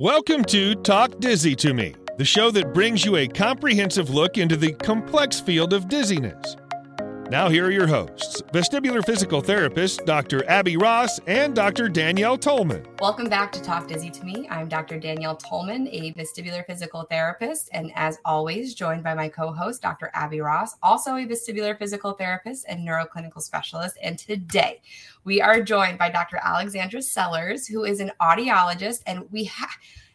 Welcome to Talk Dizzy to Me, the show that brings you a comprehensive look into the complex field of dizziness. Now, here are your hosts vestibular physical therapist Dr. Abby Ross and Dr. Danielle Tolman. Welcome back to Talk Dizzy to Me. I'm Dr. Danielle Tolman, a vestibular physical therapist, and as always, joined by my co host, Dr. Abby Ross, also a vestibular physical therapist and neuroclinical specialist. And today we are joined by Dr. Alexandra Sellers, who is an audiologist, and we have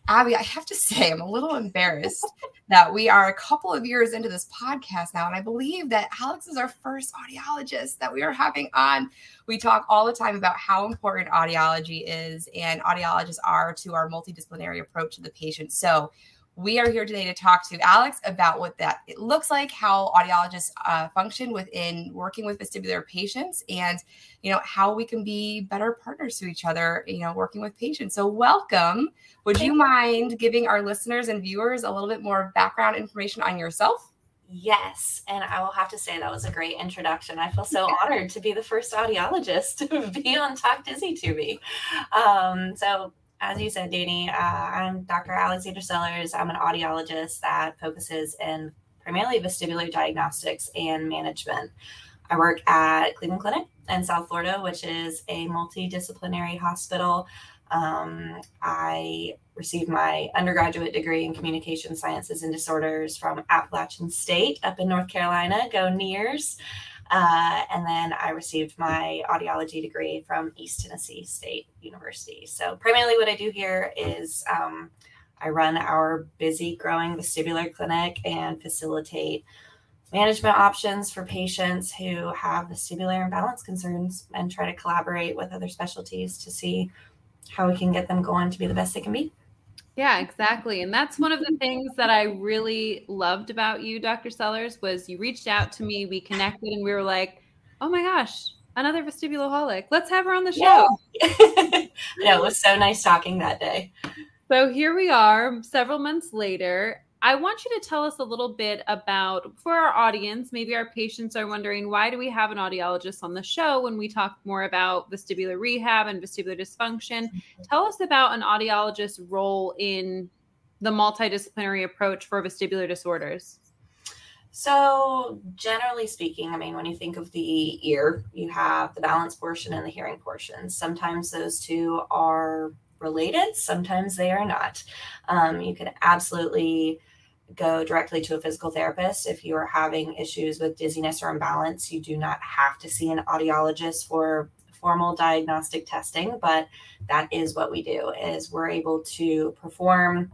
Abby, I have to say, I'm a little embarrassed that we are a couple of years into this podcast now. And I believe that Alex is our first audiologist that we are having on. We talk all the time about how important audiology is and audiologists are to our multidisciplinary approach to the patient. So we are here today to talk to Alex about what that it looks like, how audiologists uh, function within working with vestibular patients, and you know how we can be better partners to each other. You know, working with patients. So, welcome. Would you mind giving our listeners and viewers a little bit more background information on yourself? Yes, and I will have to say that was a great introduction. I feel so honored to be the first audiologist to be on Talk Dizzy to me. Um, so as you said, Danny, uh, I'm Dr. Alexandra Sellers. I'm an audiologist that focuses in primarily vestibular diagnostics and management. I work at Cleveland Clinic in South Florida, which is a multidisciplinary hospital. Um, I received my undergraduate degree in communication sciences and disorders from Appalachian State up in North Carolina. Go Nears. Uh, and then I received my audiology degree from East Tennessee State University. So, primarily, what I do here is um, I run our busy, growing vestibular clinic and facilitate management options for patients who have vestibular imbalance concerns and try to collaborate with other specialties to see how we can get them going to be the best they can be. Yeah, exactly. And that's one of the things that I really loved about you, Dr. Sellers, was you reached out to me, we connected, and we were like, oh my gosh, another vestibuloholic. Let's have her on the show. Yeah. yeah, it was so nice talking that day. So here we are, several months later, I want you to tell us a little bit about, for our audience, maybe our patients are wondering why do we have an audiologist on the show when we talk more about vestibular rehab and vestibular dysfunction? Mm-hmm. Tell us about an audiologist's role in the multidisciplinary approach for vestibular disorders. So, generally speaking, I mean, when you think of the ear, you have the balance portion and the hearing portion. Sometimes those two are related, sometimes they are not. Um, you can absolutely go directly to a physical therapist if you are having issues with dizziness or imbalance. You do not have to see an audiologist for formal diagnostic testing, but that is what we do. Is we're able to perform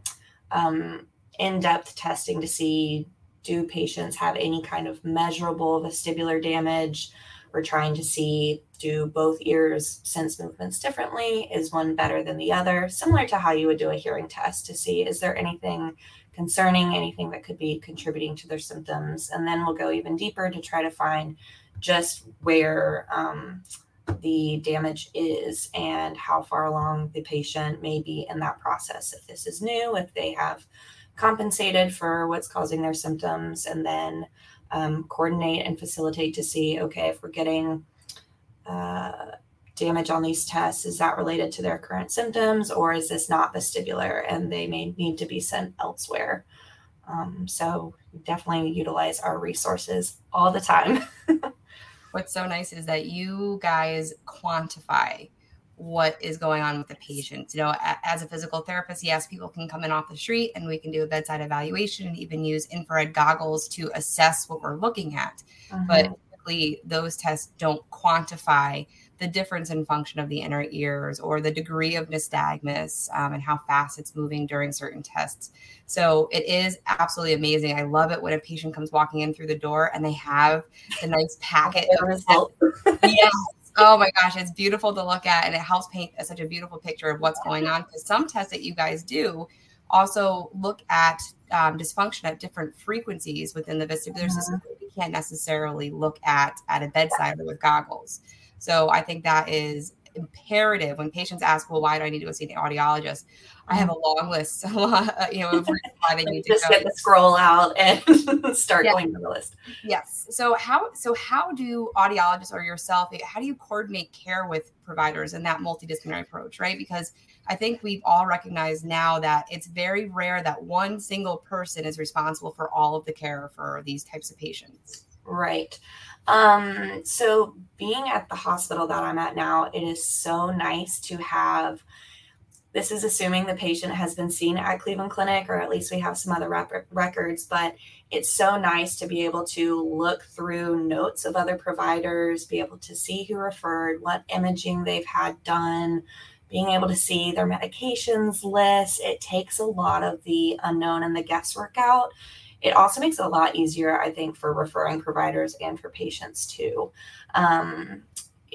um, in-depth testing to see do patients have any kind of measurable vestibular damage. We're trying to see do both ears sense movements differently? Is one better than the other? Similar to how you would do a hearing test to see is there anything concerning, anything that could be contributing to their symptoms. And then we'll go even deeper to try to find just where um, the damage is and how far along the patient may be in that process. If this is new, if they have compensated for what's causing their symptoms, and then um, coordinate and facilitate to see okay, if we're getting uh, damage on these tests is that related to their current symptoms or is this not vestibular and they may need to be sent elsewhere um, so definitely utilize our resources all the time what's so nice is that you guys quantify what is going on with the patient. You know, as a physical therapist, yes, people can come in off the street and we can do a bedside evaluation and even use infrared goggles to assess what we're looking at. Uh-huh. But typically, those tests don't quantify the difference in function of the inner ears or the degree of nystagmus um, and how fast it's moving during certain tests. So it is absolutely amazing. I love it when a patient comes walking in through the door and they have the nice packet of results. yes. Oh my gosh, it's beautiful to look at and it helps paint such a beautiful picture of what's going on because some tests that you guys do also look at um, dysfunction at different frequencies within the vestibular mm-hmm. system that we can't necessarily look at at a bedside or with goggles. So I think that is imperative when patients ask, well, why do I need to go see the audiologist? I have a mm-hmm. long list, you know, of why they need to just go. get the scroll out and start yes. going through the list. Yes. So how so how do audiologists or yourself how do you coordinate care with providers in that multidisciplinary approach, right? Because I think we've all recognized now that it's very rare that one single person is responsible for all of the care for these types of patients. Right. Um, so being at the hospital that I'm at now, it is so nice to have this is assuming the patient has been seen at Cleveland Clinic, or at least we have some other rep- records. But it's so nice to be able to look through notes of other providers, be able to see who referred, what imaging they've had done, being able to see their medications list. It takes a lot of the unknown and the guesswork out. It also makes it a lot easier, I think, for referring providers and for patients too. Um,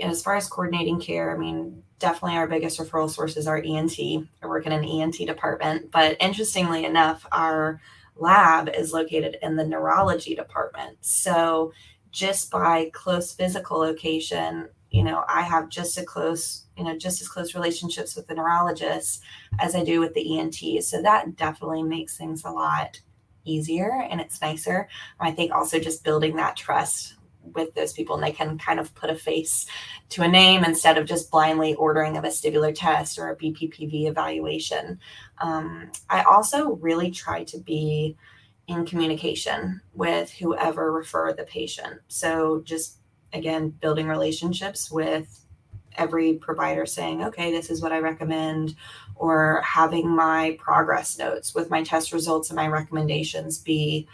as far as coordinating care, I mean, definitely our biggest referral sources are ENT. I work in an ENT department, but interestingly enough, our lab is located in the neurology department. So just by close physical location, you know, I have just a close, you know, just as close relationships with the neurologists as I do with the ENT. So that definitely makes things a lot easier and it's nicer. I think also just building that trust with those people and they can kind of put a face to a name instead of just blindly ordering a vestibular test or a BPPV evaluation. Um, I also really try to be in communication with whoever referred the patient. So just again, building relationships with every provider saying, okay, this is what I recommend, or having my progress notes with my test results and my recommendations be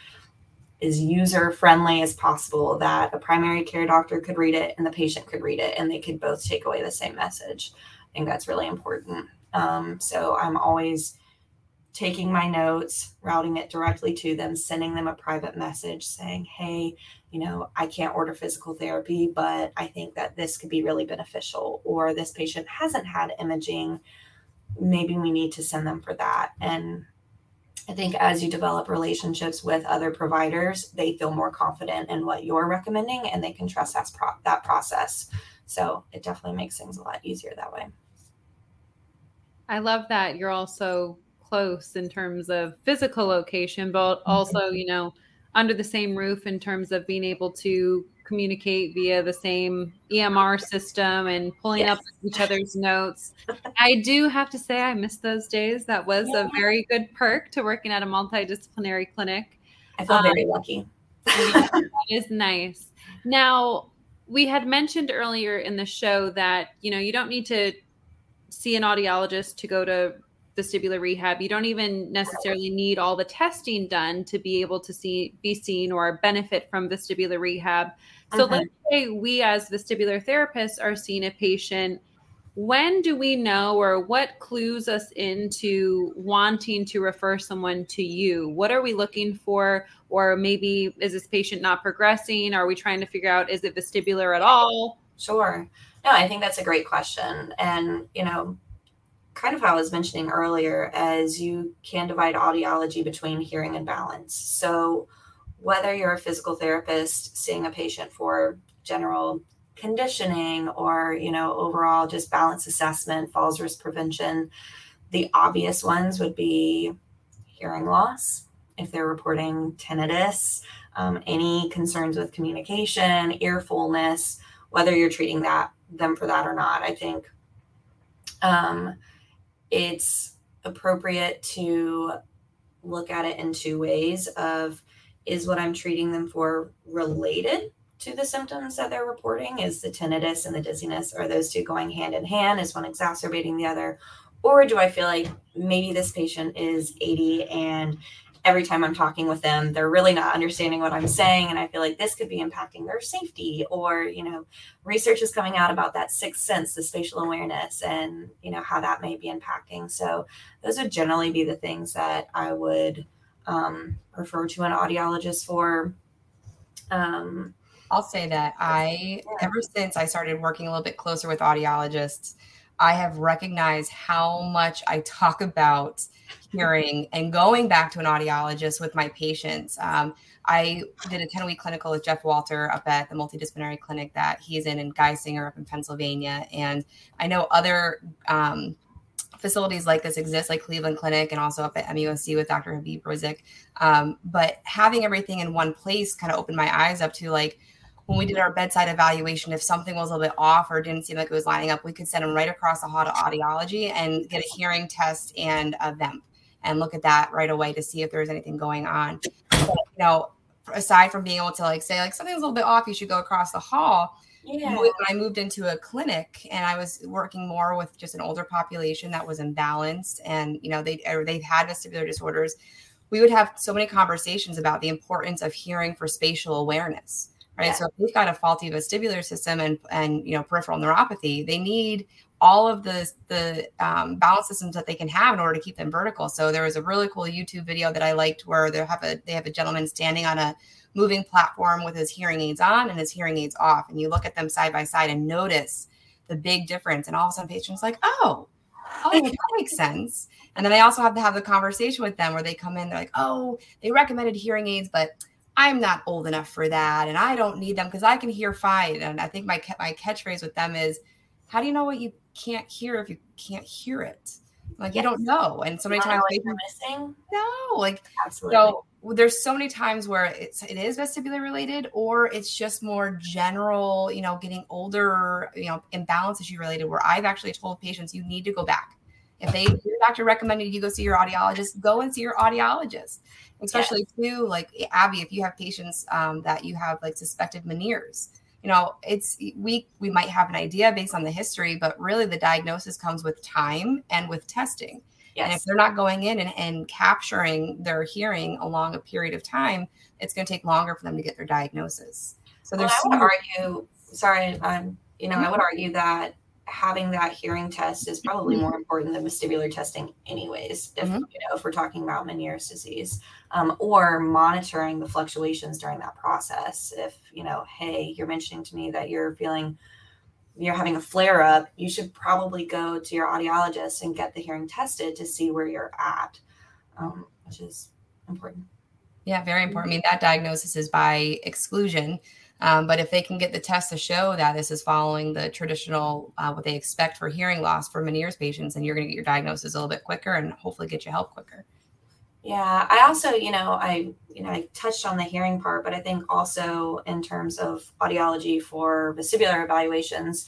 as user friendly as possible that a primary care doctor could read it and the patient could read it and they could both take away the same message. I think that's really important. Um, so I'm always taking my notes, routing it directly to them, sending them a private message saying, hey, you know, I can't order physical therapy, but I think that this could be really beneficial. Or this patient hasn't had imaging. Maybe we need to send them for that. And I think as you develop relationships with other providers, they feel more confident in what you're recommending and they can trust that, pro- that process. So it definitely makes things a lot easier that way. I love that you're also close in terms of physical location, but mm-hmm. also, you know, under the same roof in terms of being able to communicate via the same EMR system and pulling yes. up each other's notes. I do have to say, I miss those days. That was yeah. a very good perk to working at a multidisciplinary clinic. I feel um, very lucky. that is nice. Now, we had mentioned earlier in the show that, you know, you don't need to see an audiologist to go to vestibular rehab. You don't even necessarily need all the testing done to be able to see be seen or benefit from vestibular rehab. So uh-huh. let's say we as vestibular therapists are seeing a patient. When do we know or what clues us into wanting to refer someone to you? What are we looking for? Or maybe is this patient not progressing? Are we trying to figure out is it vestibular at all? Sure. No, I think that's a great question. And, you know, kind of how I was mentioning earlier, as you can divide audiology between hearing and balance. So, whether you're a physical therapist seeing a patient for general conditioning or you know overall just balance assessment falls risk prevention the obvious ones would be hearing loss if they're reporting tinnitus um, any concerns with communication ear fullness whether you're treating that them for that or not i think um, it's appropriate to look at it in two ways of is what i'm treating them for related to the symptoms that they're reporting? Is the tinnitus and the dizziness are those two going hand in hand? Is one exacerbating the other? Or do i feel like maybe this patient is 80 and every time I'm talking with them, they're really not understanding what I'm saying. And I feel like this could be impacting their safety. Or, you know, research is coming out about that sixth sense, the spatial awareness, and, you know, how that may be impacting. So those would generally be the things that I would um, refer to an audiologist for. Um, I'll say that I, ever since I started working a little bit closer with audiologists, I have recognized how much I talk about hearing and going back to an audiologist with my patients. Um, I did a 10 week clinical with Jeff Walter up at the multidisciplinary clinic that he's in in Geisinger up in Pennsylvania. And I know other um, facilities like this exist, like Cleveland Clinic and also up at MUSC with Dr. Habib Rizk. Um, but having everything in one place kind of opened my eyes up to like, when we did our bedside evaluation, if something was a little bit off or didn't seem like it was lining up, we could send them right across the hall to audiology and get a hearing test and a VEMP and look at that right away to see if there's anything going on. But, you know, aside from being able to like say like something's a little bit off, you should go across the hall. Yeah. When I moved into a clinic and I was working more with just an older population that was imbalanced and you know they or they've had vestibular disorders, we would have so many conversations about the importance of hearing for spatial awareness right? Yeah. So if they've got a faulty vestibular system and and you know peripheral neuropathy, they need all of the the um, balance systems that they can have in order to keep them vertical. So there was a really cool YouTube video that I liked where they have a they have a gentleman standing on a moving platform with his hearing aids on and his hearing aids off, and you look at them side by side and notice the big difference. And all of a sudden, patients like, oh, oh, that makes sense. And then I also have to have the conversation with them where they come in, they're like, oh, they recommended hearing aids, but I'm not old enough for that, and I don't need them because I can hear fine. And I think my my catchphrase with them is, "How do you know what you can't hear if you can't hear it?" Like yes. you don't know. And so many times you're missing. No, like absolutely. So there's so many times where it's it is vestibular related, or it's just more general, you know, getting older, you know, imbalance issue related. Where I've actually told patients you need to go back. If they your doctor recommended you go see your audiologist, go and see your audiologist especially yes. too like abby if you have patients um, that you have like suspected Meniere's you know it's we we might have an idea based on the history but really the diagnosis comes with time and with testing yes. and if they're not going in and, and capturing their hearing along a period of time it's going to take longer for them to get their diagnosis so there's well, i would argue sorry i'm you know mm-hmm. i would argue that having that hearing test is probably mm-hmm. more important than vestibular testing anyways if mm-hmm. you know if we're talking about meniere's disease um, or monitoring the fluctuations during that process. If you know hey you're mentioning to me that you're feeling you're having a flare up you should probably go to your audiologist and get the hearing tested to see where you're at um, which is important. Yeah very important. I mean that diagnosis is by exclusion um, but if they can get the test to show that this is following the traditional, uh, what they expect for hearing loss for Meniere's patients, then you're going to get your diagnosis a little bit quicker and hopefully get you help quicker. Yeah, I also, you know, I, you know, I touched on the hearing part, but I think also in terms of audiology for vestibular evaluations,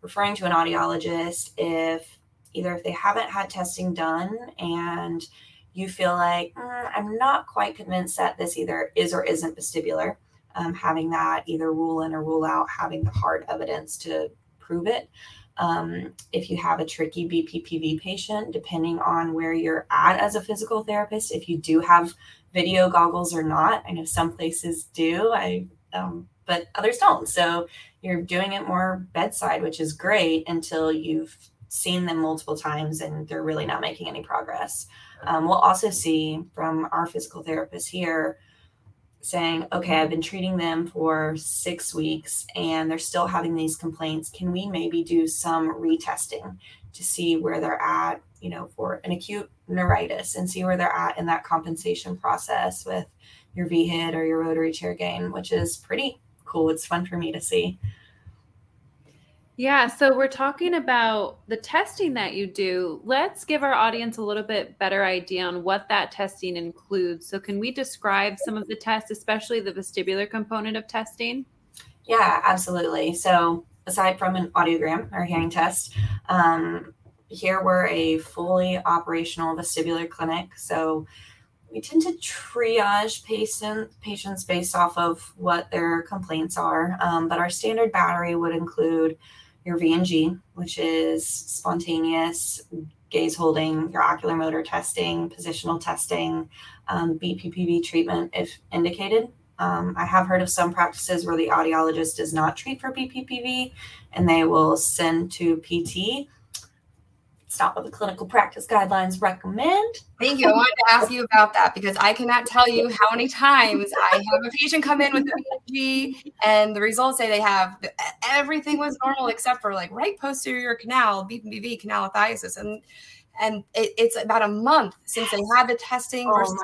referring to an audiologist if either if they haven't had testing done and you feel like mm, I'm not quite convinced that this either is or isn't vestibular um, having that either rule in or rule out, having the hard evidence to prove it. Um, if you have a tricky BPPV patient, depending on where you're at as a physical therapist, if you do have video goggles or not, I know some places do, I um, but others don't. So you're doing it more bedside, which is great until you've seen them multiple times and they're really not making any progress. Um, we'll also see from our physical therapists here saying, okay, I've been treating them for six weeks and they're still having these complaints. Can we maybe do some retesting to see where they're at, you know, for an acute neuritis and see where they're at in that compensation process with your VHIT or your rotary chair gain, which is pretty cool. It's fun for me to see. Yeah, so we're talking about the testing that you do. Let's give our audience a little bit better idea on what that testing includes. So, can we describe some of the tests, especially the vestibular component of testing? Yeah, absolutely. So, aside from an audiogram or hearing test, um, here we're a fully operational vestibular clinic. So, we tend to triage patient, patients based off of what their complaints are. Um, but our standard battery would include your VNG, which is spontaneous gaze holding, your ocular motor testing, positional testing, um, BPPV treatment if indicated. Um, I have heard of some practices where the audiologist does not treat for BPPV and they will send to PT not what the clinical practice guidelines recommend. Thank you. I wanted to ask you about that because I cannot tell you how many times I have a patient come in with the VNG and the results say they have everything was normal except for like right posterior canal, BPPV, canalithiasis. And and it, it's about a month since they had the testing oh versus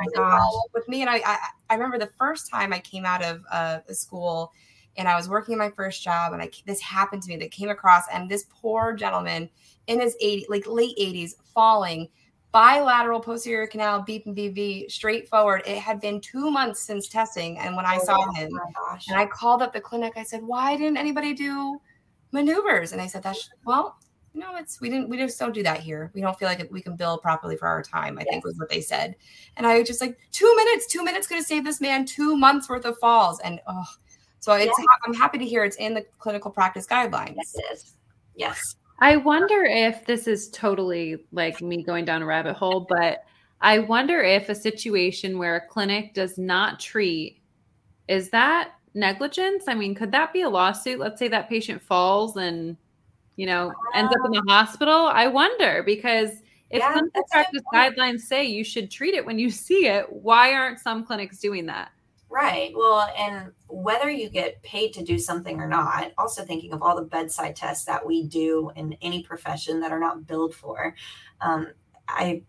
with me. And I, I, I remember the first time I came out of uh, school and I was working my first job and I this happened to me that came across and this poor gentleman in his 80 like late 80s falling bilateral posterior canal BPPV straightforward. It had been two months since testing, and when I Oh, saw him, and I called up the clinic, I said, "Why didn't anybody do maneuvers?" And I said, "That's well." No, it's we didn't we just don't do that here. We don't feel like we can bill properly for our time. I think was what they said, and I was just like two minutes. Two minutes could have saved this man two months worth of falls, and oh, so it's Yeah. I'm happy to hear it's in the clinical practice guidelines. yes, it is. Yes. I wonder if this is totally like me going down a rabbit hole, but I wonder if a situation where a clinic does not treat is that negligence? I mean, could that be a lawsuit? Let's say that patient falls and you know ends up in the hospital. I wonder because if Yeah, clinical practice guidelines say you should treat it when you see it, why aren't some clinics doing that? Right. Well, and whether you get paid to do something or not, also thinking of all the bedside tests that we do in any profession that are not billed for. Um, I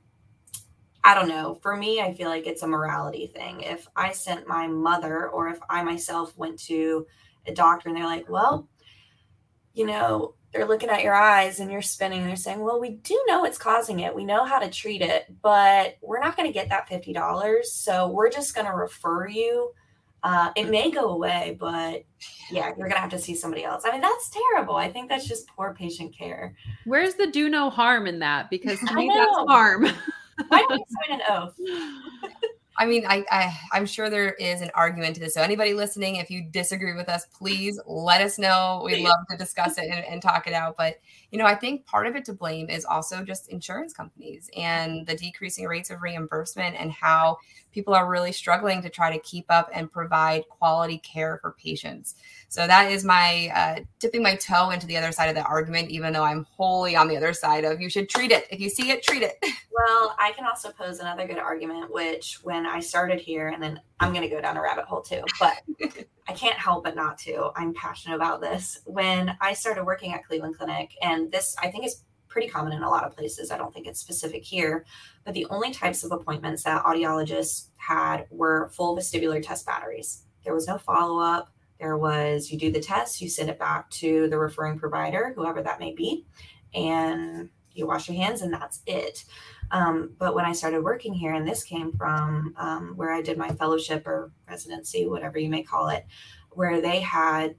I don't know. For me, I feel like it's a morality thing. If I sent my mother or if I myself went to a doctor and they're like, well, you know, they're looking at your eyes and you're spinning. They're saying, well, we do know it's causing it. We know how to treat it, but we're not going to get that $50. So we're just going to refer you. Uh, it may go away, but yeah, you're going to have to see somebody else. I mean, that's terrible. I think that's just poor patient care. Where's the do no harm in that? Because to I me, that's harm. Why don't you sign an oath? I mean, I, I I'm sure there is an argument to this. So anybody listening, if you disagree with us, please let us know. We'd Please. love to discuss it and, and talk it out. But you know, I think part of it to blame is also just insurance companies and the decreasing rates of reimbursement and how people are really struggling to try to keep up and provide quality care for patients. So that is my uh, dipping my toe into the other side of the argument, even though I'm wholly on the other side of you should treat it. If you see it, treat it. Well, I can also pose another good argument, which when I started here, and then I'm going to go down a rabbit hole too, but I can't help but not to. I'm passionate about this. When I started working at Cleveland Clinic, and this I think is pretty common in a lot of places, I don't think it's specific here, but the only types of appointments that audiologists had were full vestibular test batteries. There was no follow up. There was you do the test, you send it back to the referring provider, whoever that may be, and you wash your hands, and that's it. Um, but when I started working here, and this came from um, where I did my fellowship or residency, whatever you may call it, where they had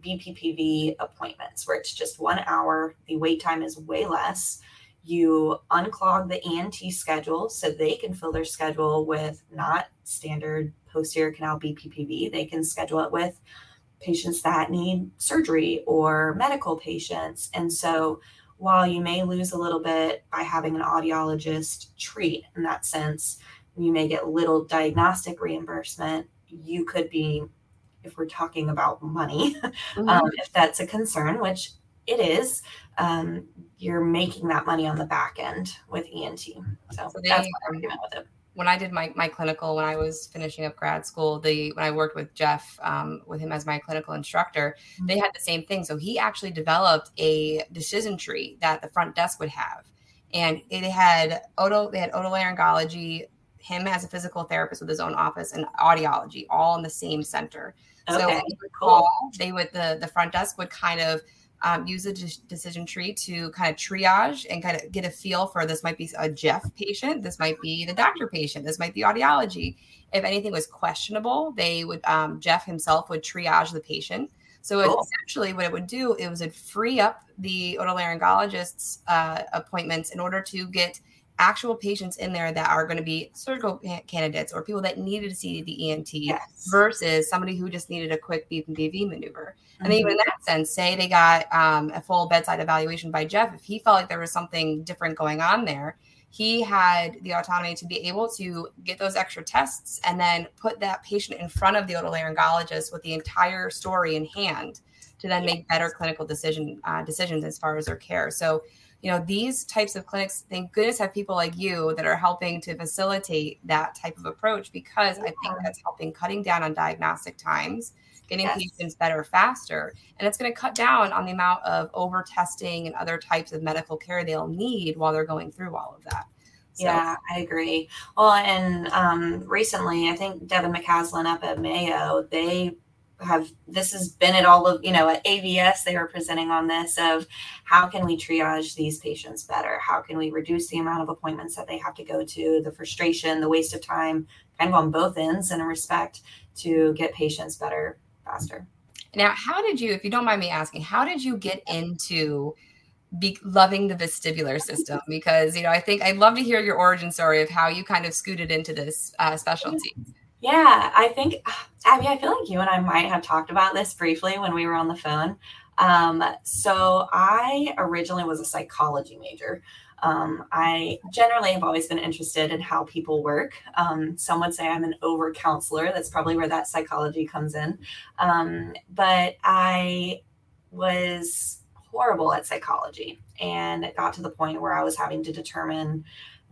BPPV appointments where it's just one hour, the wait time is way less. You unclog the ENT schedule so they can fill their schedule with not standard posterior canal BPPV. They can schedule it with patients that need surgery or medical patients. And so while you may lose a little bit by having an audiologist treat in that sense, you may get little diagnostic reimbursement. You could be, if we're talking about money, um, if that's a concern, which it is, um, you're making that money on the back end with ENT. So, So that's my um, argument with it. When I did my, my clinical when I was finishing up grad school, the when I worked with Jeff um, with him as my clinical instructor, they had the same thing. So he actually developed a decision tree that the front desk would have, and it had oto they had otolaryngology, him as a physical therapist with his own office, and audiology all in the same center. So Okay, would cool. call, they would the the front desk would kind of um, use a de- decision tree to kind of triage and kind of get a feel for this might be a Jeff patient, this might be the doctor patient, this might be audiology. If anything was questionable, they would um, Jeff himself would triage the patient. So Cool. essentially, what it would do, it was it'd free up the otolaryngologist's uh, appointments in order to get actual patients in there that are going to be surgical ca- candidates or people that needed to see the ENT Yes. versus somebody who just needed a quick BPPV maneuver. And Mhm. even in that sense, say they got um, a full bedside evaluation by Jeff, if he felt like there was something different going on there, he had the autonomy to be able to get those extra tests and then put that patient in front of the otolaryngologist with the entire story in hand to then make better clinical decision uh, decisions as far as their care. So, you know, these types of clinics, thank goodness, have people like you that are helping to facilitate that type of approach because I think that's helping cutting down on diagnostic times getting Yes. patients better faster. And it's going to cut down on the amount of over testing and other types of medical care they'll need while they're going through all of that. So, Yeah, I agree. Well, and um, recently, I think Devin McCaslin up at Mayo, they have this has been at all of you know at AVS they were presenting on this of how can we triage these patients better? How can we reduce the amount of appointments that they have to go to the frustration the waste of time kind of on both ends in respect to get patients better faster. Now how did you if you don't mind me asking how did you get into be loving the vestibular system? Because you know i think i'd love to hear your origin story of how you kind of scooted into this uh, specialty. Yeah, I think, Abby, I feel like you and I might have talked about this briefly when we were on the phone. Um, so I originally was a psychology major. Um, I generally have always been interested in how people work. Um, some would say I'm an over counselor. That's probably where that psychology comes in. Um, but I was horrible at psychology. And it got to the point where I was having to determine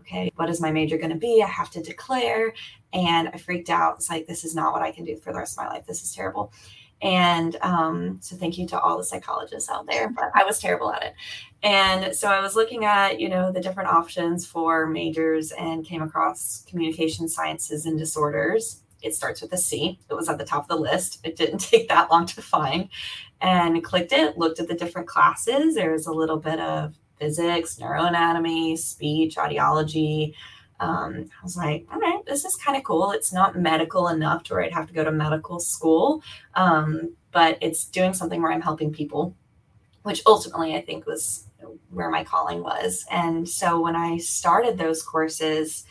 okay, what is my major going to be? I have to declare. And I freaked out. It's like, this is not what I can do for the rest of my life. This is terrible. And um, so thank you to all the psychologists out there, but I was terrible at it. And so I was looking at, you know, the different options for majors and came across communication sciences and disorders. It starts with a C. It was at the top of the list. It didn't take that long to find and clicked it, looked at the different classes. There was a little bit of physics, neuroanatomy, speech, audiology. Um, I was like, all right, this is kind of cool. It's not medical enough to where I'd have to go to medical school, um, but it's doing something where I'm helping people, which ultimately I think was where my calling was. And so when I started those courses,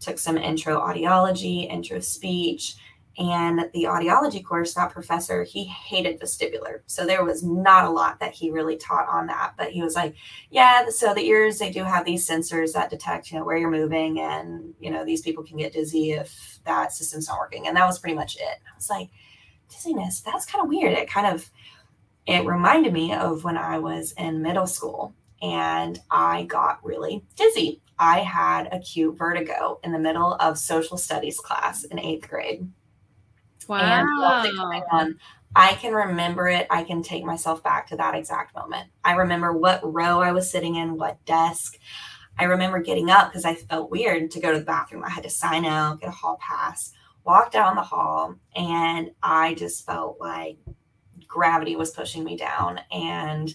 took some intro audiology, intro speech, and the audiology course, that professor, he hated vestibular. So there was not a lot that he really taught on that. But he was like, yeah, so the ears, they do have these sensors that detect, you know, where you're moving. And, you know, these people can get dizzy if that system's not working. And that was pretty much it. I was like, dizziness, that's kind of weird. It kind of, it reminded me of when I was in middle school and I got really dizzy. I had acute vertigo in the middle of social studies class in eighth grade Wow. And I can remember it. I can take myself back to that exact moment. I remember what row I was sitting in, what desk. I remember getting up because I felt weird to go to the bathroom. I had to sign out, get a hall pass, walk down the hall, and I just felt like gravity was pushing me down. And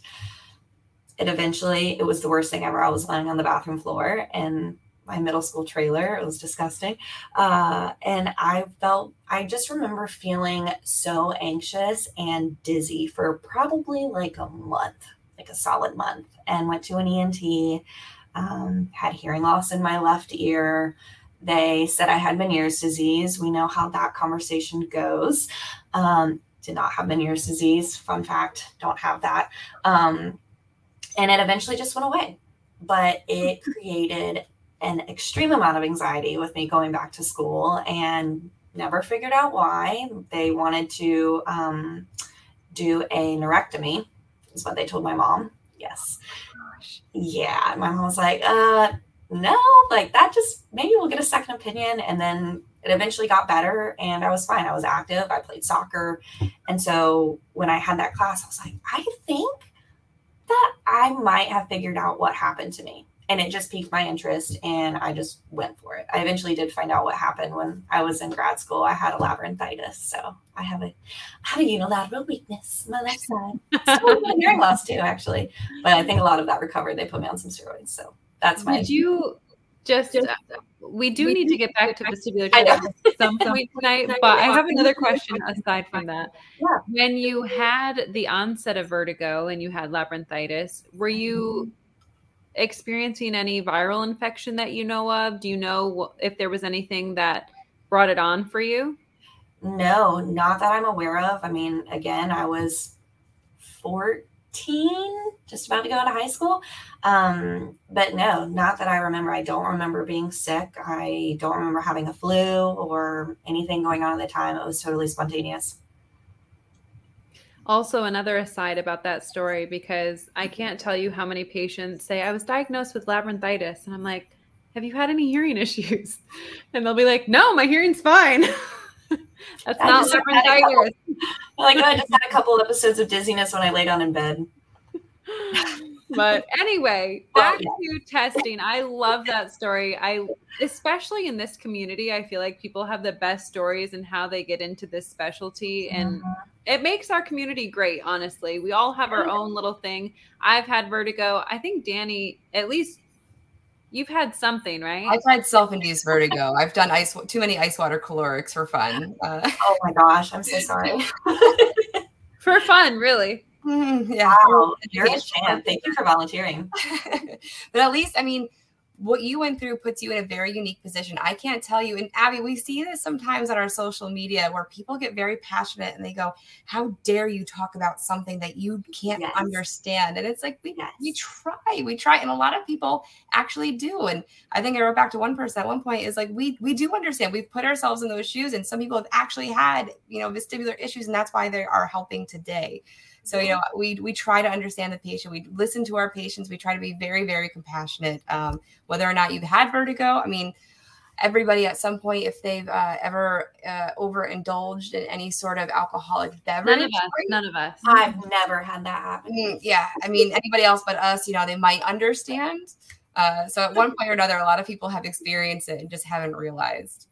it eventually, it was the worst thing ever. I was lying on the bathroom floor and my middle school trailer. It was disgusting. Uh, and I felt, I just remember feeling so anxious and dizzy for probably like a month, like a solid month, and went to an ENT, um, had hearing loss in my left ear. They said I had Meniere's disease. We know how that conversation goes. Um, did not have Meniere's disease. Fun fact, don't have that. Um, and it eventually just went away. But it created an extreme amount of anxiety with me going back to school and never figured out why. They wanted to um, do a neurectomy, is what they told my mom. Yes. Yeah. My mom was like, uh, no, like that just maybe we'll get a second opinion. And then it eventually got better and I was fine. I was active. I played soccer. And so when I had that class, I was like, I think that I might have figured out what happened to me and it just piqued my interest and I just went for it. I eventually did find out what happened when I was in grad school. I had a labyrinthitis, so I have a I have a unilateral weakness my left side. So hearing loss too, actually, but I think a lot of that recovered. They put me on some steroids, so that's my. Did you just? Uh, we do we need to get back to vestibular at some point tonight, but I have another question aside from that. Yeah. When you had the onset of vertigo and you had labyrinthitis, were you? Mm-hmm experiencing any viral infection that you know of? Do you know if there was anything that brought it on for you? No, not that I'm aware of. I mean, again, I was 14, just about to go into high school. Um, but no, not that I remember. I don't remember being sick. I don't remember having a flu or anything going on at the time. It was totally spontaneous. Also, another aside about that story because I can't tell you how many patients say I was diagnosed with labyrinthitis, and I'm like, "Have you had any hearing issues?" And they'll be like, "No, my hearing's fine." That's I not labyrinthitis. Oh like I just had a couple episodes of dizziness when I lay down in bed. But anyway, back to testing. I love that story. I especially in this community, I feel like people have the best stories and how they get into this specialty and mm-hmm. it makes our community great, honestly. We all have our own little thing. I've had vertigo. I think Danny, at least You've had something, right? I've had self-induced vertigo. I've done ice too many ice water calorics for fun. Uh, oh my gosh, I'm so sorry. for fun, really. Mm, yeah. Wow, you're a champ. Thank you for volunteering. but at least, I mean, what you went through puts you in a very unique position. I can't tell you. And Abby, we see this sometimes on our social media where people get very passionate and they go, How dare you talk about something that you can't yes. understand? And it's like, we, yes. we try, we try. And a lot of people actually do. And I think I wrote back to one person at one point is like, we, we do understand. We've put ourselves in those shoes. And some people have actually had, you know, vestibular issues. And that's why they are helping today. So, you know, we we try to understand the patient. We listen to our patients. We try to be very, very compassionate. Um, whether or not you've had vertigo, I mean, everybody at some point, if they've uh, ever uh, overindulged in any sort of alcoholic beverage. None of us. None of us. I've never had that happen. Mm, yeah, I mean, anybody else but us, you know, they might understand. Uh, so at one point or another, a lot of people have experienced it and just haven't realized.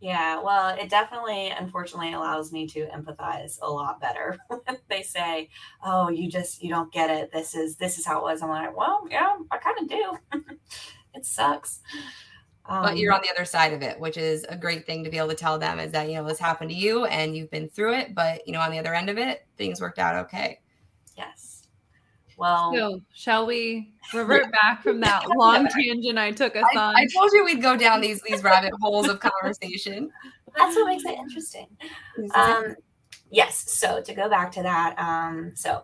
Yeah, well, it definitely, unfortunately, allows me to empathize a lot better. they say, "Oh, you just you don't get it. This is this is how it was." I'm like, "Well, yeah, I kind of do. it sucks." Um, but you're on the other side of it, which is a great thing to be able to tell them is that you know this happened to you and you've been through it, but you know on the other end of it, things worked out okay. Yes. Well, so shall we revert back from that long tangent I took us I, on? I told you we'd go down these these rabbit holes of conversation. That's what makes it interesting. Um, yes. So to go back to that, um, so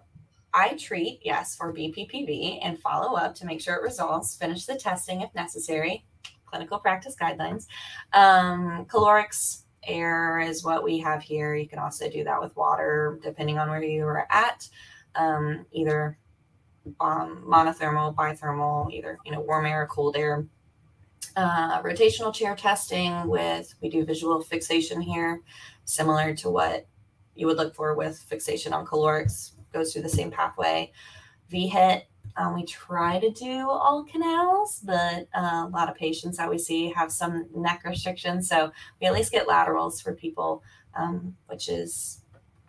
I treat yes for BPPV and follow up to make sure it resolves. Finish the testing if necessary. Clinical practice guidelines. Um, calorics air is what we have here. You can also do that with water, depending on where you are at. Um, either um, monothermal, bithermal, either you know warm air, or cold air. Uh, rotational chair testing with we do visual fixation here, similar to what you would look for with fixation on calorics. Goes through the same pathway. VHIT, um, we try to do all canals, but uh, a lot of patients that we see have some neck restrictions, so we at least get laterals for people, um, which is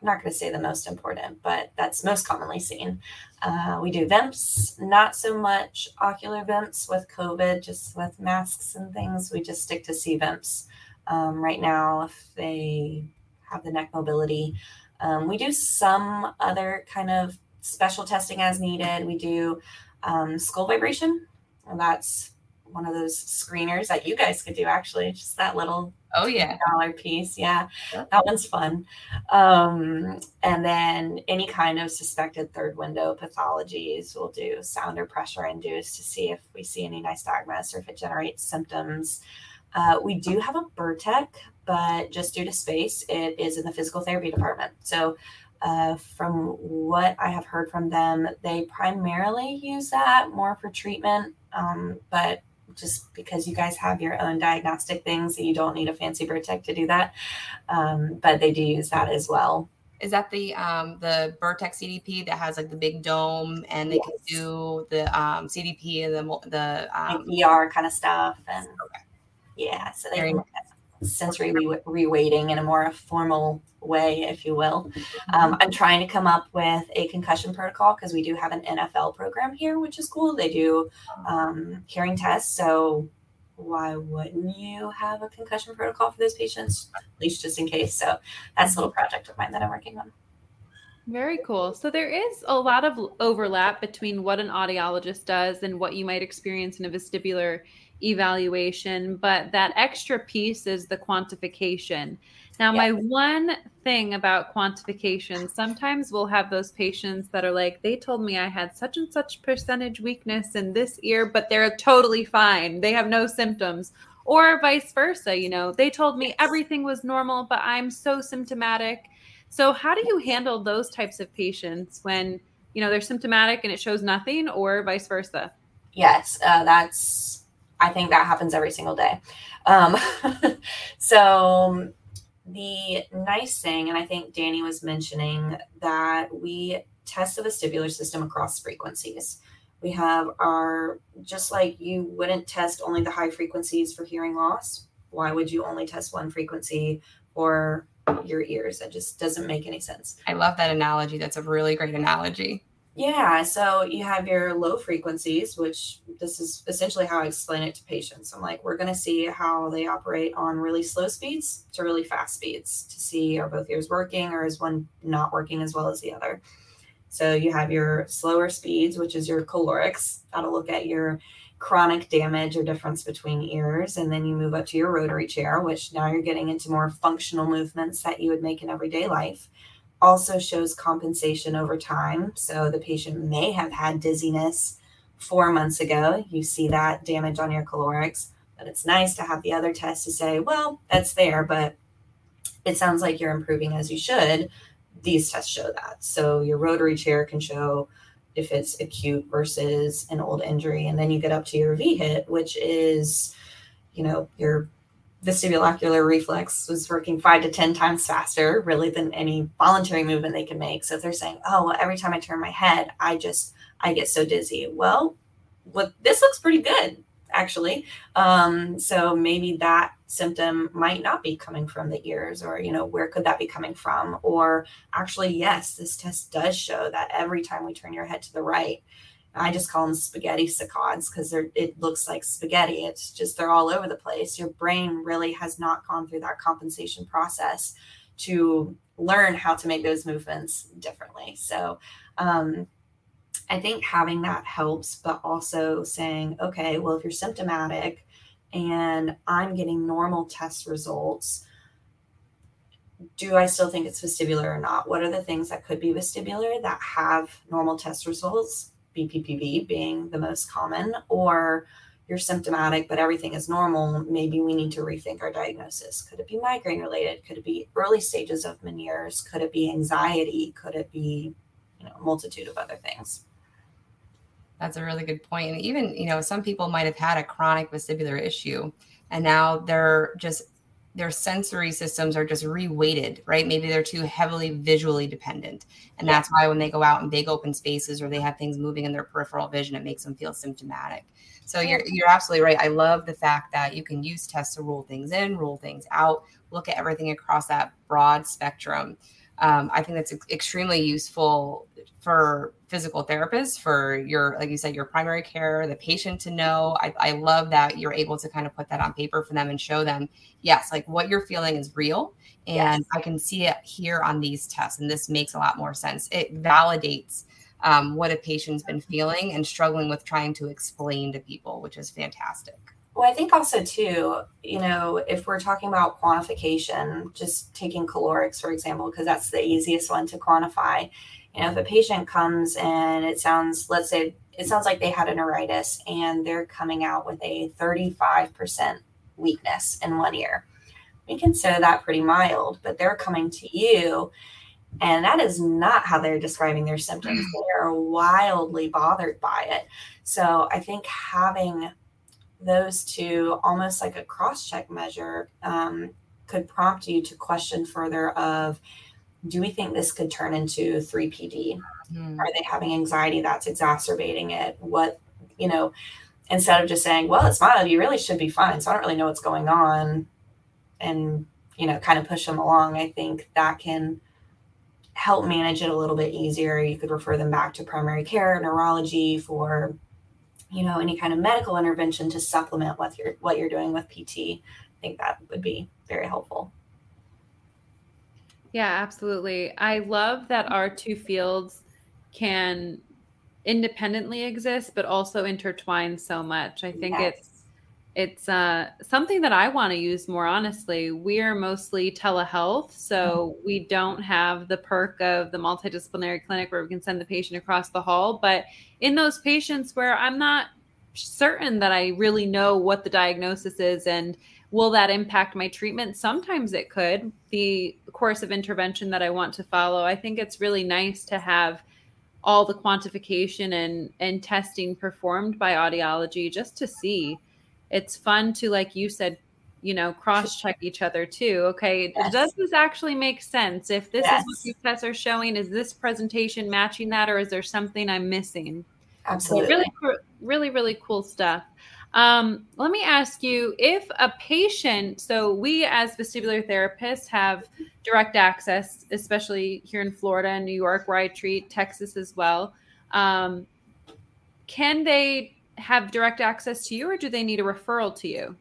I'm not going to say the most important, but that's most commonly seen. Uh, we do VEMPs, not so much ocular VEMPs with COVID, just with masks and things. We just stick to cVEMPs um, right now if they have the neck mobility. Um, we do some other kind of special testing as needed. We do um, skull vibration. And that's one of those screeners that you guys could do actually, just that little Oh yeah, dollar piece. Yeah, that one's fun. Um, and then any kind of suspected third window pathologies, we'll do sound or pressure induced to see if we see any nystagmus or if it generates symptoms. Uh, we do have a Bertec, but just due to space, it is in the physical therapy department. So, uh, from what I have heard from them, they primarily use that more for treatment, um, but just because you guys have your own diagnostic things, you don't need a fancy Bertec to do that. Um, but they do use that as well. Is that the um, the Bertec CDP that has like the big dome and they yes. can do the um, CDP and the the um, like ER kind of stuff and okay. yeah, so they can sensory re- reweighting in a more formal way, if you will. Um. I'm trying to come up with a concussion protocol because we do have an NFL program here, which is cool. They do um, hearing tests. So why wouldn't you have a concussion protocol for those patients, at least just in case? So that's a little project of mine that I'm working on. Very cool. So there is a lot of overlap between what an audiologist does and what you might experience in a vestibular evaluation, but that extra piece is the quantification. Now, my one thing about quantification, sometimes we'll have those patients that are like, they told me I had such and such percentage weakness in this ear, but they're totally fine. They have no symptoms. Or vice versa, you know, they told me everything was normal, but I'm so symptomatic. So, how do you handle those types of patients when, you know, they're symptomatic and it shows nothing, or vice versa? Yes, uh, that's, I think that happens every single day. Um, so, the nice thing, and I think Danny was mentioning that we test the vestibular system across frequencies. We have our, just like you wouldn't test only the high frequencies for hearing loss. Why would you only test one frequency for your ears? That just doesn't make any sense. I love that analogy. That's a really great analogy. Yeah, so you have your low frequencies, which this is essentially how I explain it to patients. I'm like, we're going to see how they operate on really slow speeds to really fast speeds to see are both ears working or is one not working as well as the other. So you have your slower speeds, which is your calorics. That'll look at your chronic damage or difference between ears. And then you move up to your rotary chair, which now you're getting into more functional movements that you would make in everyday life also shows compensation over time. So the patient may have had dizziness four months ago. You see that damage on your calorics, but it's nice to have the other test to say, well, that's there, but it sounds like you're improving as you should. These tests show that. So your rotary chair can show if it's acute versus an old injury. And then you get up to your vHIT, which is, you know, your vestibulo-ocular reflex was working five to 10 times faster, really, than any voluntary movement they can make. So if they're saying, oh, well, every time I turn my head, I just, I get so dizzy. Well, what this looks pretty good, actually. Um, so maybe that symptom might not be coming from the ears, or, you know, where could that be coming from? Or actually, yes, this test does show that every time we turn your head to the right, I just call them spaghetti saccades because they're it looks like spaghetti. It's just they're all over the place. Your brain really has not gone through that compensation process to learn how to make those movements differently. So um, I think having that helps, but also saying, okay, well, if you're symptomatic and I'm getting normal test results, do I still think it's vestibular or not? What are the things that could be vestibular that have normal test results? BPPV being the most common, or you're symptomatic, but everything is normal, maybe we need to rethink our diagnosis. Could it be migraine related? Could it be early stages of Meniere's? Could it be anxiety? Could it be, you know, a multitude of other things? That's a really good point. And even, you know, some people might have had a chronic vestibular issue and now they're just their sensory systems are just reweighted, right? Maybe they're too heavily visually dependent. And that's why when they go out in big open spaces or they have things moving in their peripheral vision, it makes them feel symptomatic. So you're you're absolutely right. I love the fact that you can use tests to rule things in, rule things out, look at everything across that broad spectrum um, I think that's extremely useful for physical therapists, for your, like you said, your primary care, the patient to know. I, I love that you're able to kind of put that on paper for them and show them, yes, like what you're feeling is real. And yes. I can see it here on these tests. And this makes a lot more sense. It validates um, what a patient's been feeling and struggling with trying to explain to people, which is fantastic. Well, I think also too, you know, if we're talking about quantification, just taking calorics for example, because that's the easiest one to quantify. You know, if a patient comes and it sounds, let's say, it sounds like they had a neuritis and they're coming out with a 35% weakness in one ear. We consider that pretty mild, but they're coming to you and that is not how they're describing their symptoms. Mm. They are wildly bothered by it. So I think having those two, almost like a cross check measure, um, could prompt you to question further of do we think this could turn into 3PD? Mm. Are they having anxiety that's exacerbating it? What, you know, instead of just saying, well, it's mild, you really should be fine. So I don't really know what's going on. And, you know, kind of push them along. I think that can help manage it a little bit easier. You could refer them back to primary care, neurology for you know any kind of medical intervention to supplement what you're what you're doing with pt i think that would be very helpful. Yeah absolutely. I love that our two fields can independently exist but also intertwine so much. I think yes. it's it's uh, something that I want to use more honestly. We are mostly telehealth, so mm-hmm. we don't have the perk of the multidisciplinary clinic where we can send the patient across the hall. But in those patients where I'm not certain that I really know what the diagnosis is and will that impact my treatment, sometimes it could. The course of intervention that I want to follow, I think it's really nice to have all the quantification and and testing performed by audiology just to see it's fun to like you said you know cross check each other too okay yes. does this actually make sense if this yes. is what are showing is this presentation matching that or is there something i'm missing Absolutely. Really, really, really cool stuff. Um, let me ask you if a patient, so we as vestibular therapists have direct access, especially here in Florida and New York, where I treat, Texas as well. Um, can they have direct access to you or do they need a referral to you?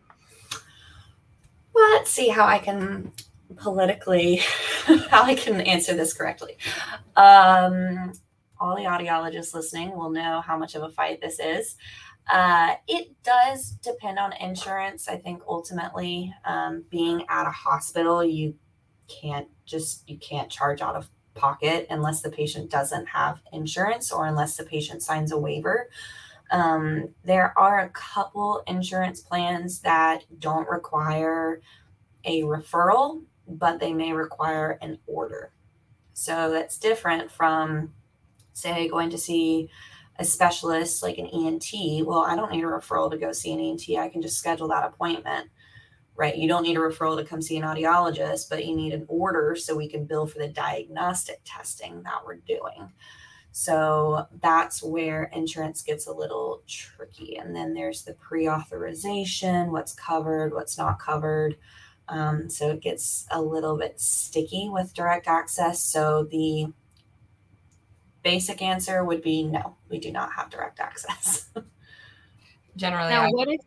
Well, let's see how I can politically, how I can answer this correctly. Um, all the audiologists listening will know how much of a fight this is. Uh, it does depend on insurance. I think ultimately, um, being at a hospital, you can't just you can't charge out of pocket unless the patient doesn't have insurance or unless the patient signs a waiver. Um, there are a couple insurance plans that don't require a referral, but they may require an order. So that's different from, say, going to see a specialist like an ENT, well, I don't need a referral to go see an ENT. I can just schedule that appointment, right? You don't need a referral to come see an audiologist, but you need an order so we can bill for the diagnostic testing that we're doing. So that's where insurance gets a little tricky. And then there's the pre authorization what's covered, what's not covered. Um, so it gets a little bit sticky with direct access. So the basic answer would be no, we do not have direct access. Generally, Now, I, what is,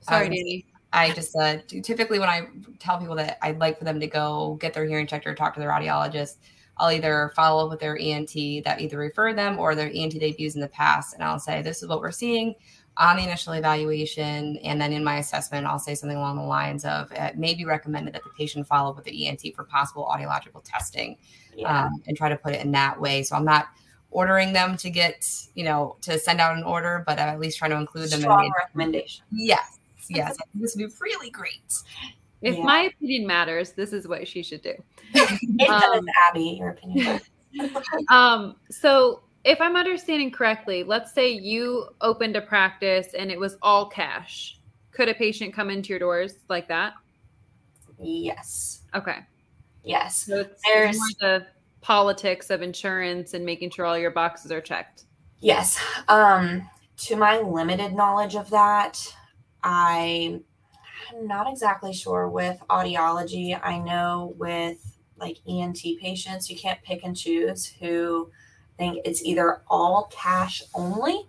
sorry, Um, Danny. I just uh, typically when I tell people that I'd like for them to go get their hearing checked or talk to their audiologist, I'll either follow up with their ENT that either referred them or their ENT they've used in the past, and I'll say this is what we're seeing on the initial evaluation, and then in my assessment, I'll say something along the lines of it may be recommended that the patient follow up with the ENT for possible audiological testing, Yeah. um, and try to put it in that way. So I'm not ordering them to get you know to send out an order, but I'm at least trying to include them in Strong the recommendation. Yes, yes. This would be really great. If Yeah. my opinion matters, this is what she should do. It does, Um, Abby, your opinion. Um, so if I'm understanding correctly, let's say you opened a practice and it was all cash. Could a patient come into your doors like that? yes. Okay. Yes. So it's There's- the politics of insurance and making sure all your boxes are checked. Yes. Um, to my limited knowledge of that, I am not exactly sure with audiology. I know with like ENT patients, you can't pick and choose who think it's either all cash only.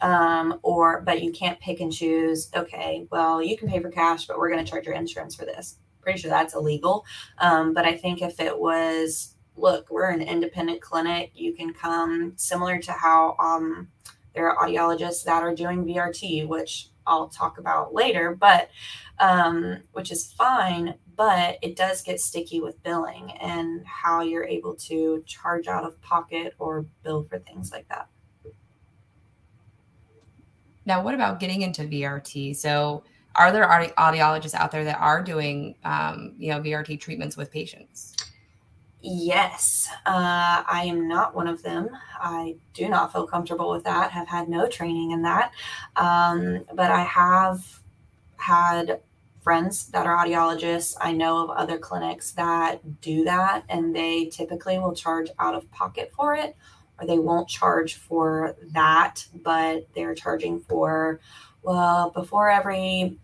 Um, or but you can't pick and choose, okay, well, you can pay for cash, but we're gonna charge your insurance for this. Pretty sure that's illegal. Um, but I think if it was look, we're an independent clinic. You can come similar to how um, there are audiologists that are doing VRT, which I'll talk about later, but um, which is fine. But it does get sticky with billing and how you're able to charge out of pocket or bill for things like that. Now, what about getting into VRT? So, are there audi- audiologists out there that are doing, um, you know, VRT treatments with patients? Yes, uh, I am not one of them. I do not feel comfortable with that, have had no training in that. Um, but I have had friends that are audiologists. I know of other clinics that do that, and they typically will charge out of pocket for it, or they won't charge for that, but they're charging for, well, before every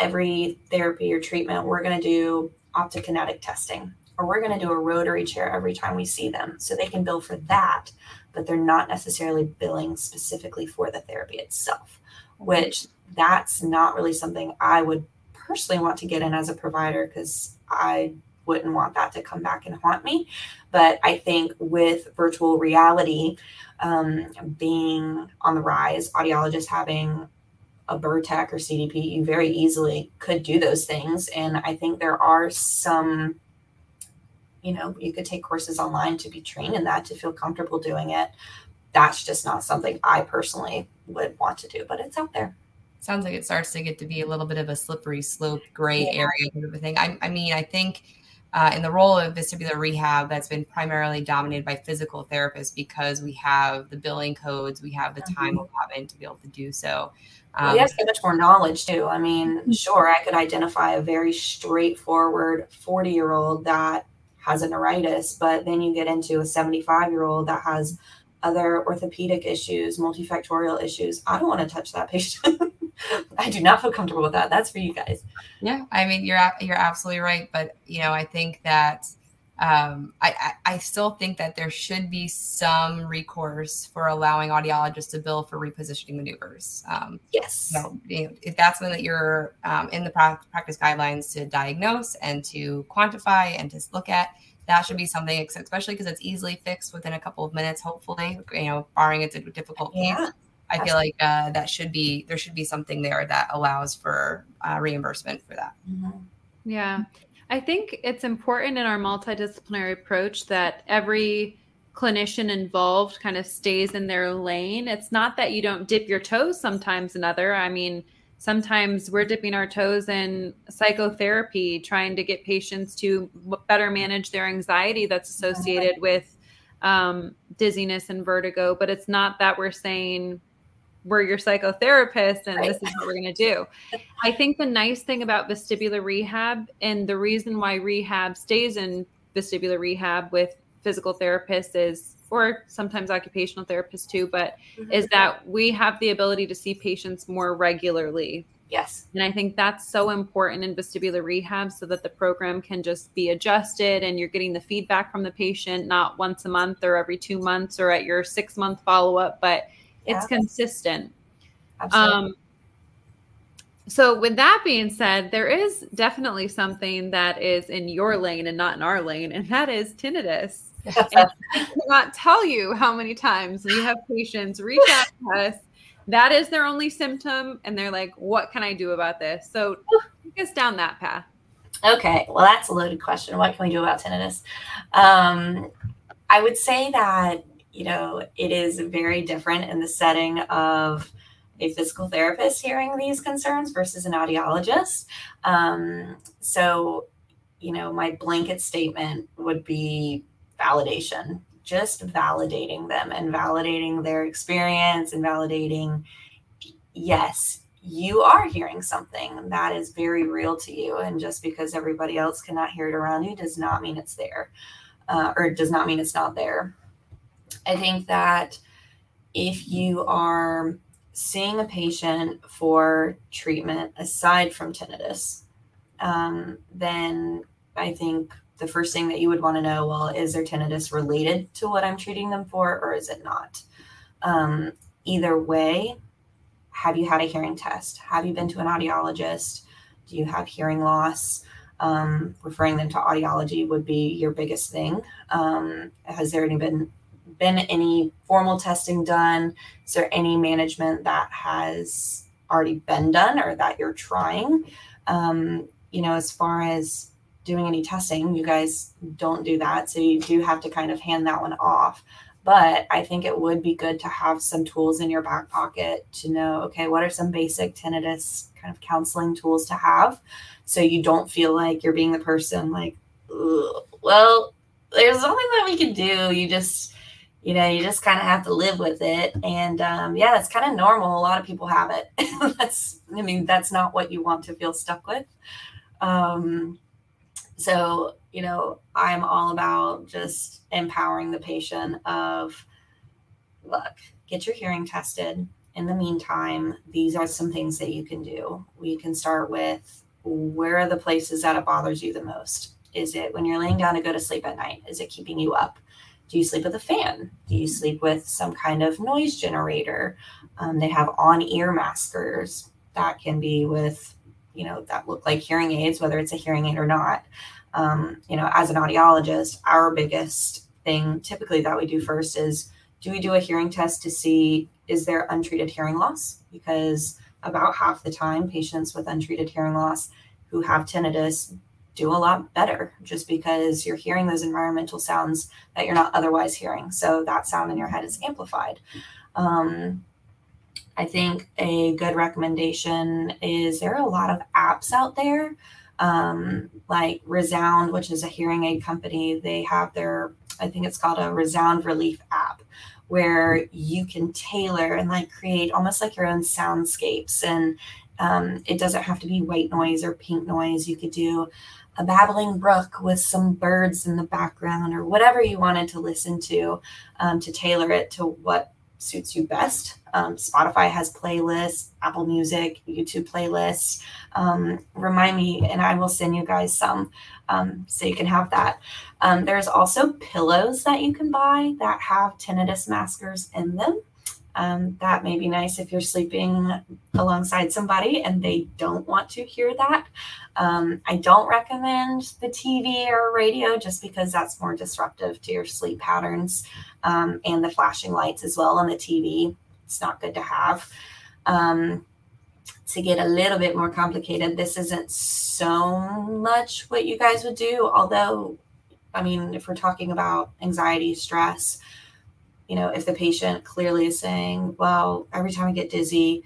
every therapy or treatment, we're going to do optokinetic testing or we're going to do a rotary chair every time we see them. So they can bill for that, but they're not necessarily billing specifically for the therapy itself, which that's not really something I would personally want to get in as a provider because I wouldn't want that to come back and haunt me. But I think with virtual reality um, being on the rise, audiologists having a Bertec or CDP, you very easily could do those things. And I think there are some you know, you could take courses online to be trained in that to feel comfortable doing it. That's just not something I personally would want to do, but it's out there. Sounds like it starts to get to be a little bit of a slippery slope, gray Yeah. area kind of a thing. I, I mean, I think uh, in the role of vestibular rehab, that's been primarily dominated by physical therapists because we have the billing codes, we have the time allotment to be able to do so. Um, have so much more knowledge too. I mean, sure, I could identify a very straightforward 40 year old that has a neuritis, but then you get into a 75 year old that has other orthopedic issues, multifactorial issues, I don't want to touch that patient. I do not feel comfortable with that. That's for you guys. Yeah, I mean you're you're absolutely right, but you know I think that um, I, I, I still think that there should be some recourse for allowing audiologists to bill for repositioning maneuvers. Um, yes. You know, you know, if that's something that you're um, in the practice guidelines to diagnose and to quantify and to look at, that should be something, especially because it's easily fixed within a couple of minutes, hopefully, you know, barring it's a difficult case. Yeah. I feel like uh, that should be there should be something there that allows for uh, reimbursement for that. Mm-hmm. Yeah, I think it's important in our multidisciplinary approach that every clinician involved kind of stays in their lane. It's not that you don't dip your toes sometimes another. I mean, sometimes we're dipping our toes in psychotherapy, trying to get patients to better manage their anxiety that's associated with um, dizziness and vertigo. But it's not that we're saying, we're your psychotherapist and right. this is what we're going to do. I think the nice thing about vestibular rehab and the reason why rehab stays in vestibular rehab with physical therapists is or sometimes occupational therapists too, but mm-hmm. is that we have the ability to see patients more regularly. Yes. And I think that's so important in vestibular rehab so that the program can just be adjusted and you're getting the feedback from the patient not once a month or every two months or at your six month follow up, but yeah. it's consistent. Absolutely. Um, so with that being said, there is definitely something that is in your lane and not in our lane, and that is tinnitus. and I cannot tell you how many times we have patients reach out to us. That is their only symptom, and they're like, "What can I do about this?" So take us down that path. Okay, well, that's a loaded question. What can we do about tinnitus? Um, I would say that you know, it is very different in the setting of a physical therapist hearing these concerns versus an audiologist. Um, so, you know, my blanket statement would be validation, just validating them and validating their experience and validating, yes, you are hearing something that is very real to you. And just because everybody else cannot hear it around you does not mean it's there, uh, or does not mean it's not there. I think that if you are seeing a patient for treatment aside from tinnitus, um, then I think the first thing that you would want to know well, is their tinnitus related to what I'm treating them for, or is it not? Um, either way, have you had a hearing test? Have you been to an audiologist? Do you have hearing loss? Um, referring them to audiology would be your biggest thing. Um, has there any been been any formal testing done? Is there any management that has already been done or that you're trying? Um, you know, as far as doing any testing, you guys don't do that. So you do have to kind of hand that one off. But I think it would be good to have some tools in your back pocket to know, okay, what are some basic tinnitus kind of counseling tools to have so you don't feel like you're being the person like, well, there's nothing that we can do. You just, you know, you just kind of have to live with it. And um, yeah, that's kind of normal. A lot of people have it. that's, I mean, that's not what you want to feel stuck with. Um, so, you know, I'm all about just empowering the patient of, look, get your hearing tested. In the meantime, these are some things that you can do. We can start with where are the places that it bothers you the most? Is it when you're laying down to go to sleep at night? Is it keeping you up? Do you sleep with a fan? Do you sleep with some kind of noise generator? Um, they have on ear maskers that can be with, you know, that look like hearing aids, whether it's a hearing aid or not. Um, you know, as an audiologist, our biggest thing typically that we do first is do we do a hearing test to see is there untreated hearing loss? Because about half the time, patients with untreated hearing loss who have tinnitus do a lot better just because you're hearing those environmental sounds that you're not otherwise hearing. So that sound in your head is amplified. Um, I think a good recommendation is there are a lot of apps out there, um, like ReSound, which is a hearing aid company. They have their, I think it's called a ReSound Relief app, where you can tailor and like create almost like your own soundscapes and Um, it doesn't have to be white noise or pink noise. You could do a babbling brook with some birds in the background or whatever you wanted to listen to um, to tailor it to what suits you best. Um, Spotify has playlists, Apple Music, YouTube playlists. Um, remind me, and I will send you guys some um, so you can have that. Um, there's also pillows that you can buy that have tinnitus maskers in them. Um, that may be nice if you're sleeping alongside somebody and they don't want to hear that. Um, I don't recommend the TV or radio just because that's more disruptive to your sleep patterns um, and the flashing lights as well on the TV. It's not good to have. Um, to get a little bit more complicated, this isn't so much what you guys would do, although, I mean, if we're talking about anxiety, stress, you know, if the patient clearly is saying, well, every time I get dizzy,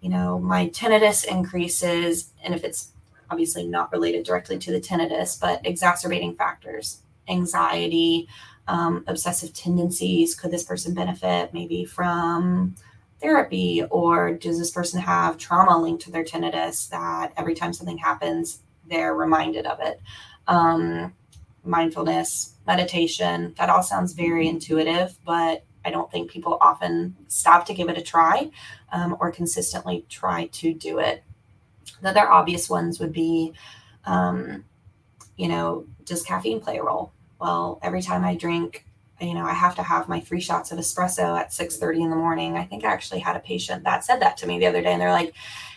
you know, my tinnitus increases, and if it's obviously not related directly to the tinnitus, but exacerbating factors, anxiety, um, obsessive tendencies, could this person benefit maybe from therapy, or does this person have trauma linked to their tinnitus that every time something happens, they're reminded of it? Um, mindfulness, meditation. That all sounds very intuitive, but I don't think people often stop to give it a try um, or consistently try to do it. The other obvious ones would be, um, you know, does caffeine play a role? Well, every time I drink, you know, I have to have my three shots of espresso at 6:30 in the morning. I think I actually had a patient that said that to me the other day, and they're like,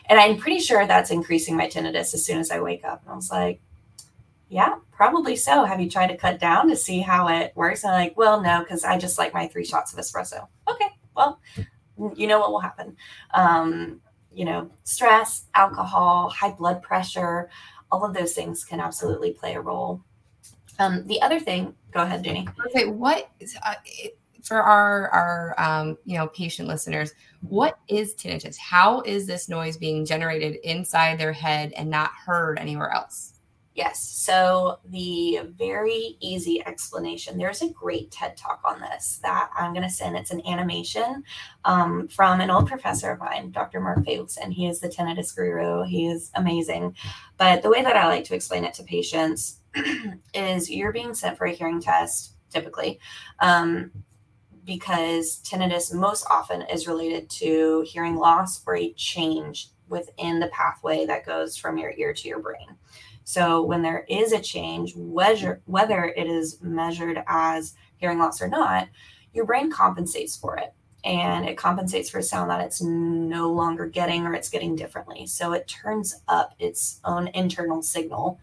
and I'm pretty sure that's increasing my tinnitus as soon as I wake up. And I was like, yeah, probably so. Have you tried to cut down to see how it works? And I'm like, well, no, because I just like my three shots of espresso. Okay, well, you know what will happen. Um, you know, stress, alcohol, high blood pressure, all of those things can absolutely play a role. Um, the other thing, go ahead, Jenny. Okay, what is, uh, for our our um, you know patient listeners, what is tinnitus? How is this noise being generated inside their head and not heard anywhere else? Yes. So, the very easy explanation there's a great TED talk on this that I'm going to send. It's an animation um, from an old professor of mine, Dr. Mark and He is the tinnitus guru. He is amazing. But the way that I like to explain it to patients is you're being sent for a hearing test, typically. Um, because tinnitus most often is related to hearing loss or a change within the pathway that goes from your ear to your brain. So when there is a change, whether whether it is measured as hearing loss or not, your brain compensates for it. And it compensates for a sound that it's no longer getting or it's getting differently. So it turns up its own internal signal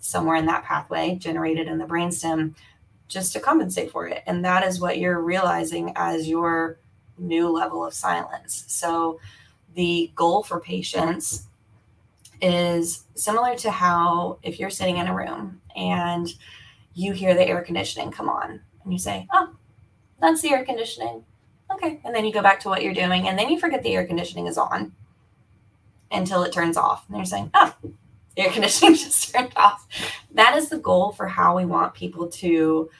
somewhere in that pathway generated in the brainstem just to compensate for it. And that is what you're realizing as your new level of silence. So the goal for patients is similar to how if you're sitting in a room and you hear the air conditioning come on and you say, Oh, that's the air conditioning. Okay. And then you go back to what you're doing and then you forget the air conditioning is on until it turns off. And you're saying, Oh, the air conditioning just turned off. That is the goal for how we want people to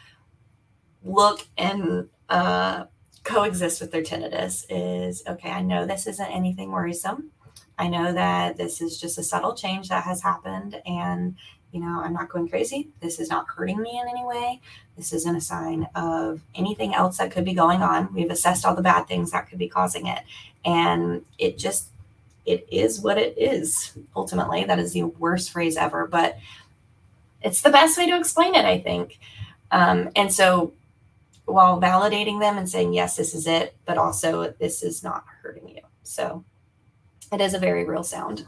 look and uh, coexist with their tinnitus is okay, I know this isn't anything worrisome. I know that this is just a subtle change that has happened and you know, I'm not going crazy. This is not hurting me in any way. This isn't a sign of anything else that could be going on. We've assessed all the bad things that could be causing it. And it just, it is what it is. Ultimately, that is the worst phrase ever, but it's the best way to explain it, I think. Um, and so while validating them and saying, yes, this is it, but also this is not hurting you. So it is a very real sound.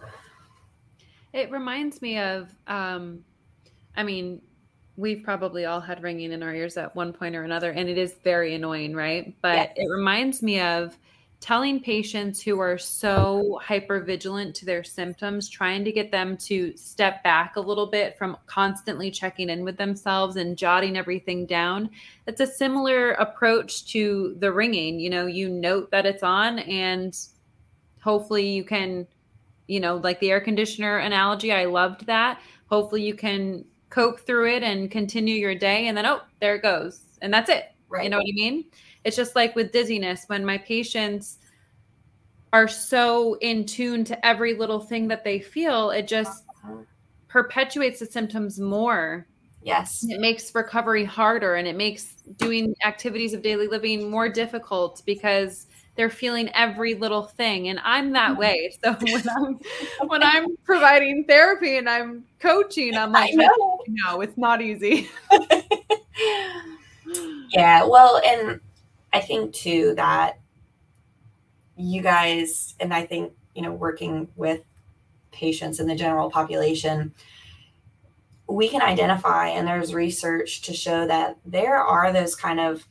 It reminds me of, um, I mean, we've probably all had ringing in our ears at one point or another, and it is very annoying, right? But yes. it reminds me of telling patients who are so hyper vigilant to their symptoms, trying to get them to step back a little bit from constantly checking in with themselves and jotting everything down. It's a similar approach to the ringing. You know, you note that it's on and hopefully you can you know like the air conditioner analogy i loved that. Hopefully you can cope through it and continue your day and then oh there it goes. And that's it. Right. You know what i mean? It's just like with dizziness when my patients are so in tune to every little thing that they feel, it just perpetuates the symptoms more. Yes. It makes recovery harder and it makes doing activities of daily living more difficult because they're feeling every little thing and i'm that mm-hmm. way. So when i'm when i'm providing therapy and i'm coaching i'm like no it's not easy. Yeah well and i think too that you guys and i think you know working with patients in the general population we can identify and there's research to show that there are those kind of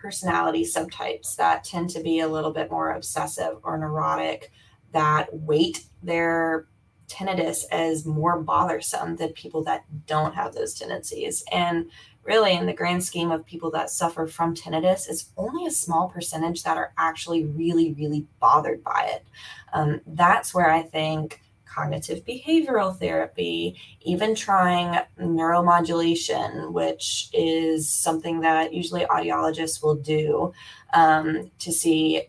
personality subtypes that tend to be a little bit more obsessive or neurotic that weight their tinnitus as more bothersome than people that don't have those tendencies. And really, in the grand scheme of people that suffer from tinnitus, it's only a small percentage that are actually really, really bothered by it. Um, that's where I think cognitive behavioral therapy, even trying neuromodulation, which is something that usually audiologists will do um, to see.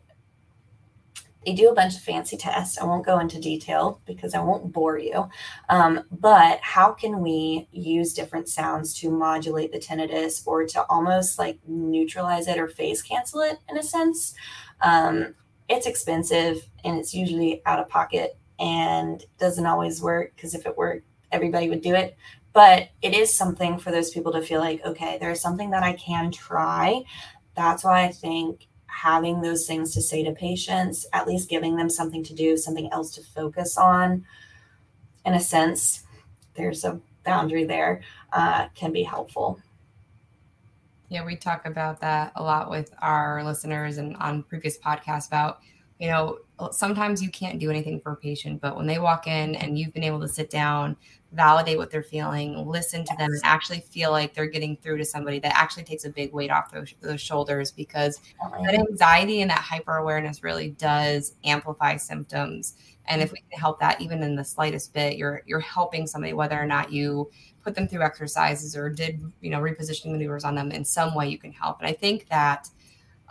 They do a bunch of fancy tests. I won't go into detail because I won't bore you. Um, but how can we use different sounds to modulate the tinnitus or to almost like neutralize it or phase cancel it in a sense? Um, it's expensive and it's usually out of pocket and doesn't always work because if it worked, everybody would do it. But it is something for those people to feel like, okay, there's something that I can try. That's why I think having those things to say to patients, at least giving them something to do, something else to focus on, in a sense, there's a boundary there, uh, can be helpful. Yeah, we talk about that a lot with our listeners and on previous podcasts about you know, sometimes you can't do anything for a patient, but when they walk in and you've been able to sit down, validate what they're feeling, listen to them, and actually feel like they're getting through to somebody, that actually takes a big weight off those, those shoulders because uh-huh. that anxiety and that hyper awareness really does amplify symptoms. And if we can help that even in the slightest bit, you're you're helping somebody whether or not you put them through exercises or did you know repositioning maneuvers on them in some way you can help. And I think that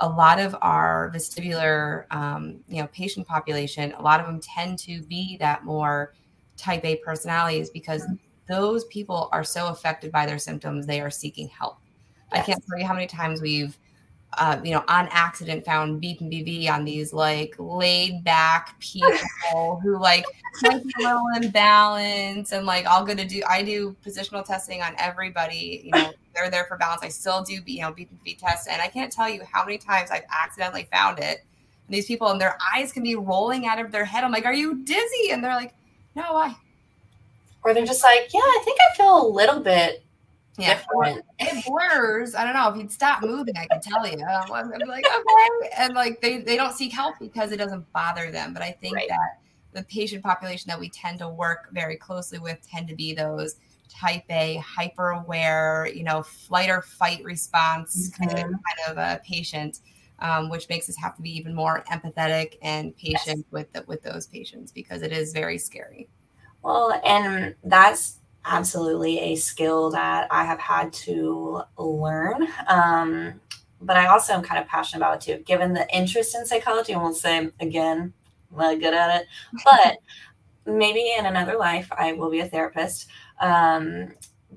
a lot of our vestibular, um, you know, patient population, a lot of them tend to be that more type A personalities because mm-hmm. those people are so affected by their symptoms, they are seeking help. Yes. I can't tell you how many times we've uh, you know, on accident found BPPV on these like laid back people who like might be a little imbalance and like all good to do. I do positional testing on everybody. You know, they're there for balance. I still do, you know, beep and tests, and I can't tell you how many times I've accidentally found it. And these people and their eyes can be rolling out of their head. I'm like, "Are you dizzy?" And they're like, "No, why?" Or they're just like, "Yeah, I think I feel a little bit yeah, different. It blurs. I don't know if you'd stop moving. I can tell you. I'm, like, okay, and like they they don't seek help because it doesn't bother them. But I think right. that the patient population that we tend to work very closely with tend to be those type A, hyper aware, you know, flight or fight response mm-hmm. kind, of, kind of a patient. Um, which makes us have to be even more empathetic and patient yes. with the, with those patients because it is very scary. Well, and that's absolutely a skill that I have had to learn. Um, but I also am kind of passionate about it too, given the interest in psychology. I won't say again, I'm not good at it, but maybe in another life I will be a therapist. Um,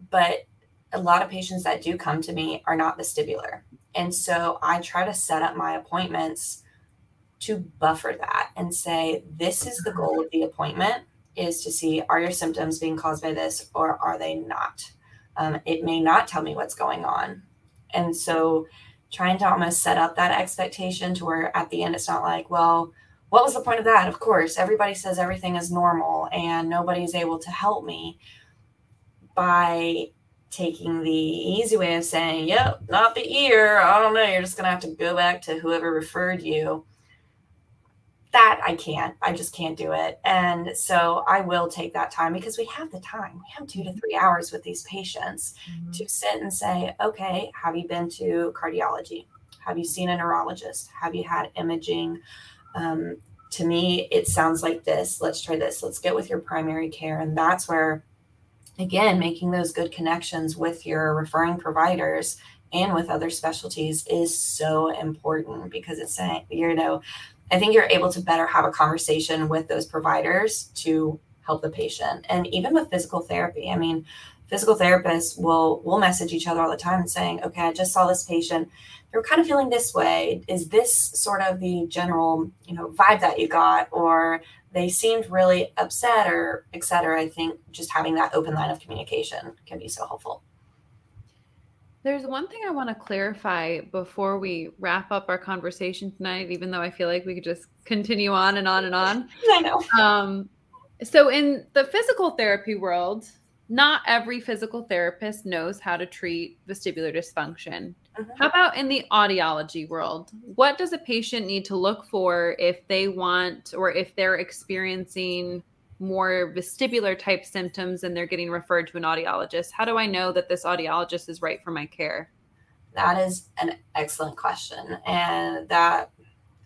but a lot of patients that do come to me are not vestibular. And so I try to set up my appointments to buffer that and say, this is the goal of the appointment is to see are your symptoms being caused by this or are they not? Um, it may not tell me what's going on. And so trying to almost set up that expectation to where at the end it's not like, well, what was the point of that? Of course, everybody says everything is normal and nobody's able to help me by taking the easy way of saying, yep, not the ear. I don't know. You're just going to have to go back to whoever referred you that I can't. I just can't do it. And so I will take that time because we have the time. We have two to three hours with these patients mm-hmm. to sit and say, okay, have you been to cardiology? Have you seen a neurologist? Have you had imaging? Um, to me, it sounds like this. Let's try this. Let's get with your primary care. And that's where, again, making those good connections with your referring providers and with other specialties is so important because it's you know, I think you're able to better have a conversation with those providers to help the patient. And even with physical therapy, I mean, physical therapists will will message each other all the time and saying, "Okay, I just saw this patient. They're kind of feeling this way. Is this sort of the general, you know, vibe that you got, or they seemed really upset, or et cetera?" I think just having that open line of communication can be so helpful. There's one thing I want to clarify before we wrap up our conversation tonight, even though I feel like we could just continue on and on and on. I know. Um, so, in the physical therapy world, not every physical therapist knows how to treat vestibular dysfunction. Mm-hmm. How about in the audiology world? What does a patient need to look for if they want or if they're experiencing more vestibular type symptoms and they're getting referred to an audiologist? How do I know that this audiologist is right for my care? That is an excellent question. And that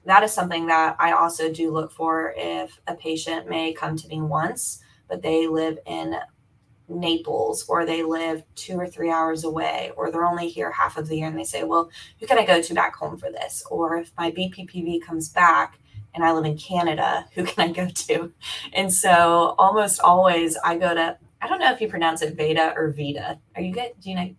that is something that I also do look for if a patient may come to me once, but they live in Naples or they live two or three hours away or they're only here half of the year and they say, Well, who can I go to back home for this? Or if my BPPV comes back and I live in Canada, who can I go to? And so almost always I go to, I don't know if you pronounce it Veda or Vita. Are you good? Do you know?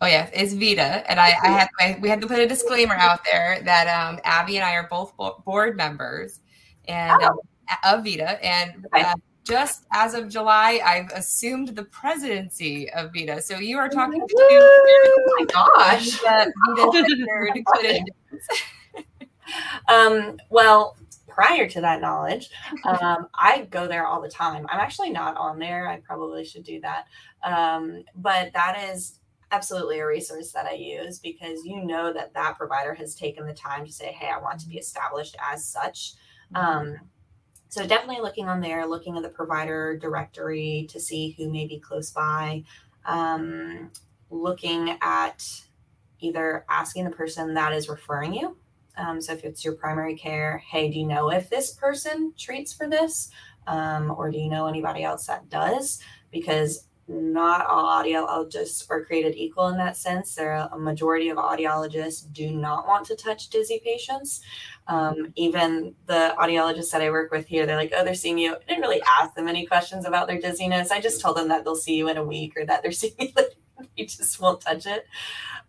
Oh yeah, it's Vita, and I, I had my, we had to put a disclaimer out there that um, Abby and I are both board members, and oh. um, of Vita, and uh, just as of July, I've assumed the presidency of Vita. So you are talking to me. oh my gosh, Vita, um, well, prior to that knowledge, um, I go there all the time. I'm actually not on there. I probably should do that. Um, but that is absolutely a resource that I use because you know that that provider has taken the time to say, hey, I want to be established as such. Mm-hmm. Um, so definitely looking on there, looking at the provider directory to see who may be close by, um, looking at either asking the person that is referring you um, so if it's your primary care, hey, do you know if this person treats for this? Um, or do you know anybody else that does? Because not all audiologists are created equal in that sense. There are a majority of audiologists do not want to touch dizzy patients. Um, even the audiologists that I work with here, they're like, oh, they're seeing you. I didn't really ask them any questions about their dizziness. I just told them that they'll see you in a week or that they're seeing you. they just won't touch it.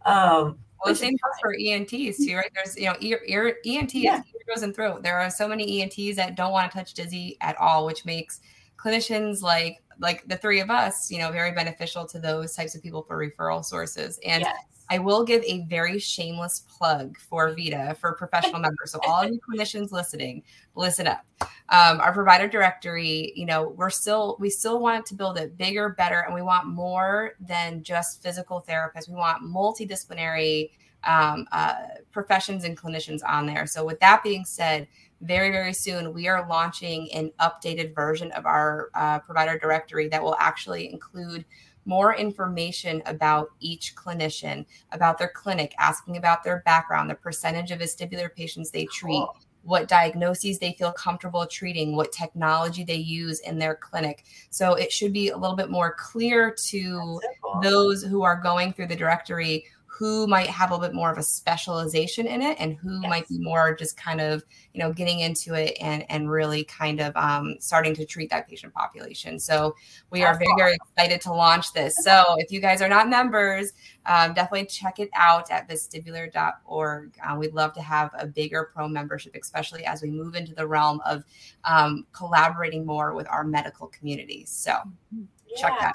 Um, well, the same goes for ENTs too, right? There's, you know, ear, ear ENT yeah. ear, nose, and throat. There are so many ENTs that don't want to touch dizzy at all, which makes clinicians like like the three of us, you know, very beneficial to those types of people for referral sources. And yes. I will give a very shameless plug for Vita for professional members. So all you clinicians listening, listen up. Um, our provider directory, you know, we're still we still want to build it bigger, better, and we want more than just physical therapists. We want multidisciplinary um, uh, professions and clinicians on there. So with that being said, very very soon we are launching an updated version of our uh, provider directory that will actually include more information about each clinician, about their clinic, asking about their background, the percentage of vestibular patients they treat, cool. what diagnoses they feel comfortable treating, what technology they use in their clinic. So it should be a little bit more clear to those who are going through the directory who might have a little bit more of a specialization in it and who yes. might be more just kind of you know getting into it and and really kind of um, starting to treat that patient population. So we are very very excited to launch this. So if you guys are not members um, definitely check it out at vestibular.org uh, we'd love to have a bigger pro membership especially as we move into the realm of um, collaborating more with our medical communities so yeah. check that out.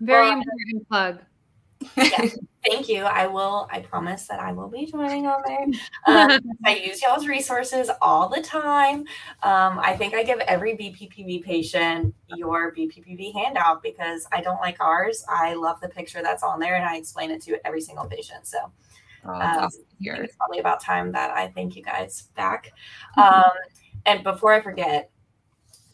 Very important plug yes, thank you. I will. I promise that I will be joining on there. Um, I use y'all's resources all the time. Um, I think I give every BPPV patient your BPPV handout because I don't like ours. I love the picture that's on there, and I explain it to every single patient. So. Oh, um, awesome it's probably about time that I thank you guys back. Um, and before I forget,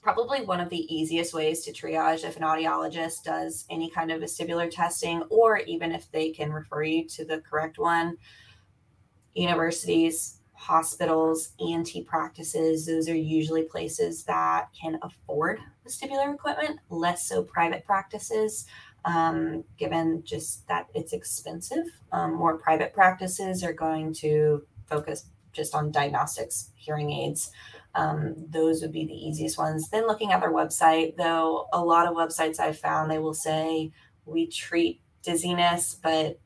probably one of the easiest ways to triage if an audiologist does any kind of vestibular testing, or even if they can refer you to the correct one. Universities, hospitals, ENT practices, those are usually places that can afford vestibular equipment, less so private practices. Um, given just that it's expensive, um, more private practices are going to focus just on diagnostics hearing aids. Um, those would be the easiest ones. Then looking at their website, though, a lot of websites I've found they will say we treat dizziness, but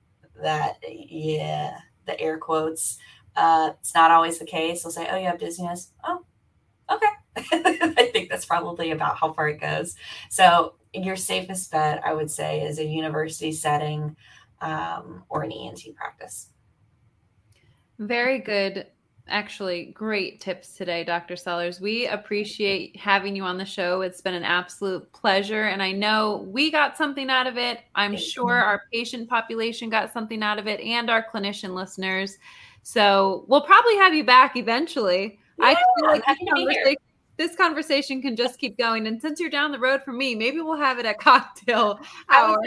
that yeah, the air quotes. Uh, it's not always the case. They'll say, "Oh, you have dizziness." Oh, okay. I think that's probably about how far it goes. So your safest bet, I would say, is a university setting um, or an ENT practice. Very good. Actually, great tips today, Dr. Sellers. We appreciate having you on the show. It's been an absolute pleasure. And I know we got something out of it. I'm sure our patient population got something out of it and our clinician listeners. So we'll probably have you back eventually. Yeah, I feel like this conversation, this conversation, can just keep going. And since you're down the road from me, maybe we'll have it at cocktail hour.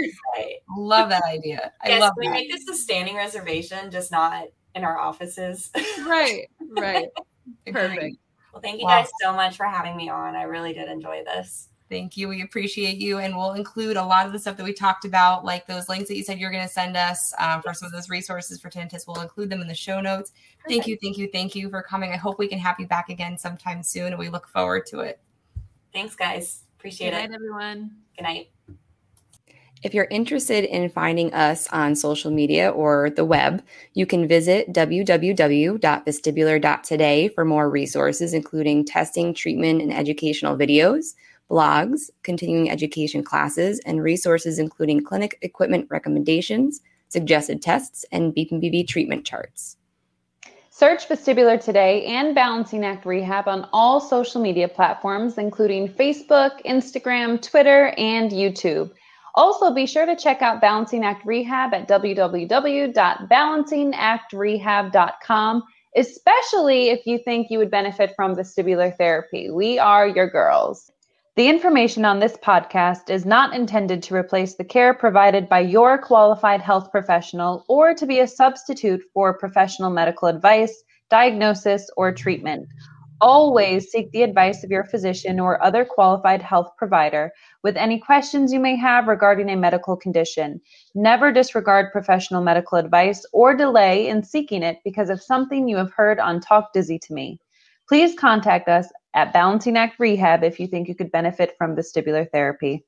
Love that idea. I yes, love we that. make this a standing reservation, just not in our offices. right, right. Perfect. Well, thank you guys so much for having me on. I really did enjoy this. Thank you. We appreciate you. And we'll include a lot of the stuff that we talked about, like those links that you said you're going to send us um, for some of those resources for tinnitus. We'll include them in the show notes. Perfect. Thank you. Thank you. Thank you for coming. I hope we can have you back again sometime soon. And we look forward to it. Thanks, guys. Appreciate Good it. Good night, everyone. Good night. If you're interested in finding us on social media or the web, you can visit www.vestibular.today for more resources, including testing, treatment, and educational videos, blogs, continuing education classes, and resources including clinic equipment recommendations, suggested tests, and BPPV treatment charts. Search Vestibular Today and Balancing Act Rehab on all social media platforms, including Facebook, Instagram, Twitter, and YouTube. Also, be sure to check out Balancing Act Rehab at www.balancingactrehab.com, especially if you think you would benefit from vestibular therapy. We are your girls. The information on this podcast is not intended to replace the care provided by your qualified health professional or to be a substitute for professional medical advice, diagnosis, or treatment. Always seek the advice of your physician or other qualified health provider with any questions you may have regarding a medical condition. Never disregard professional medical advice or delay in seeking it because of something you have heard on Talk Dizzy to Me. Please contact us at Balancing Act Rehab if you think you could benefit from vestibular therapy.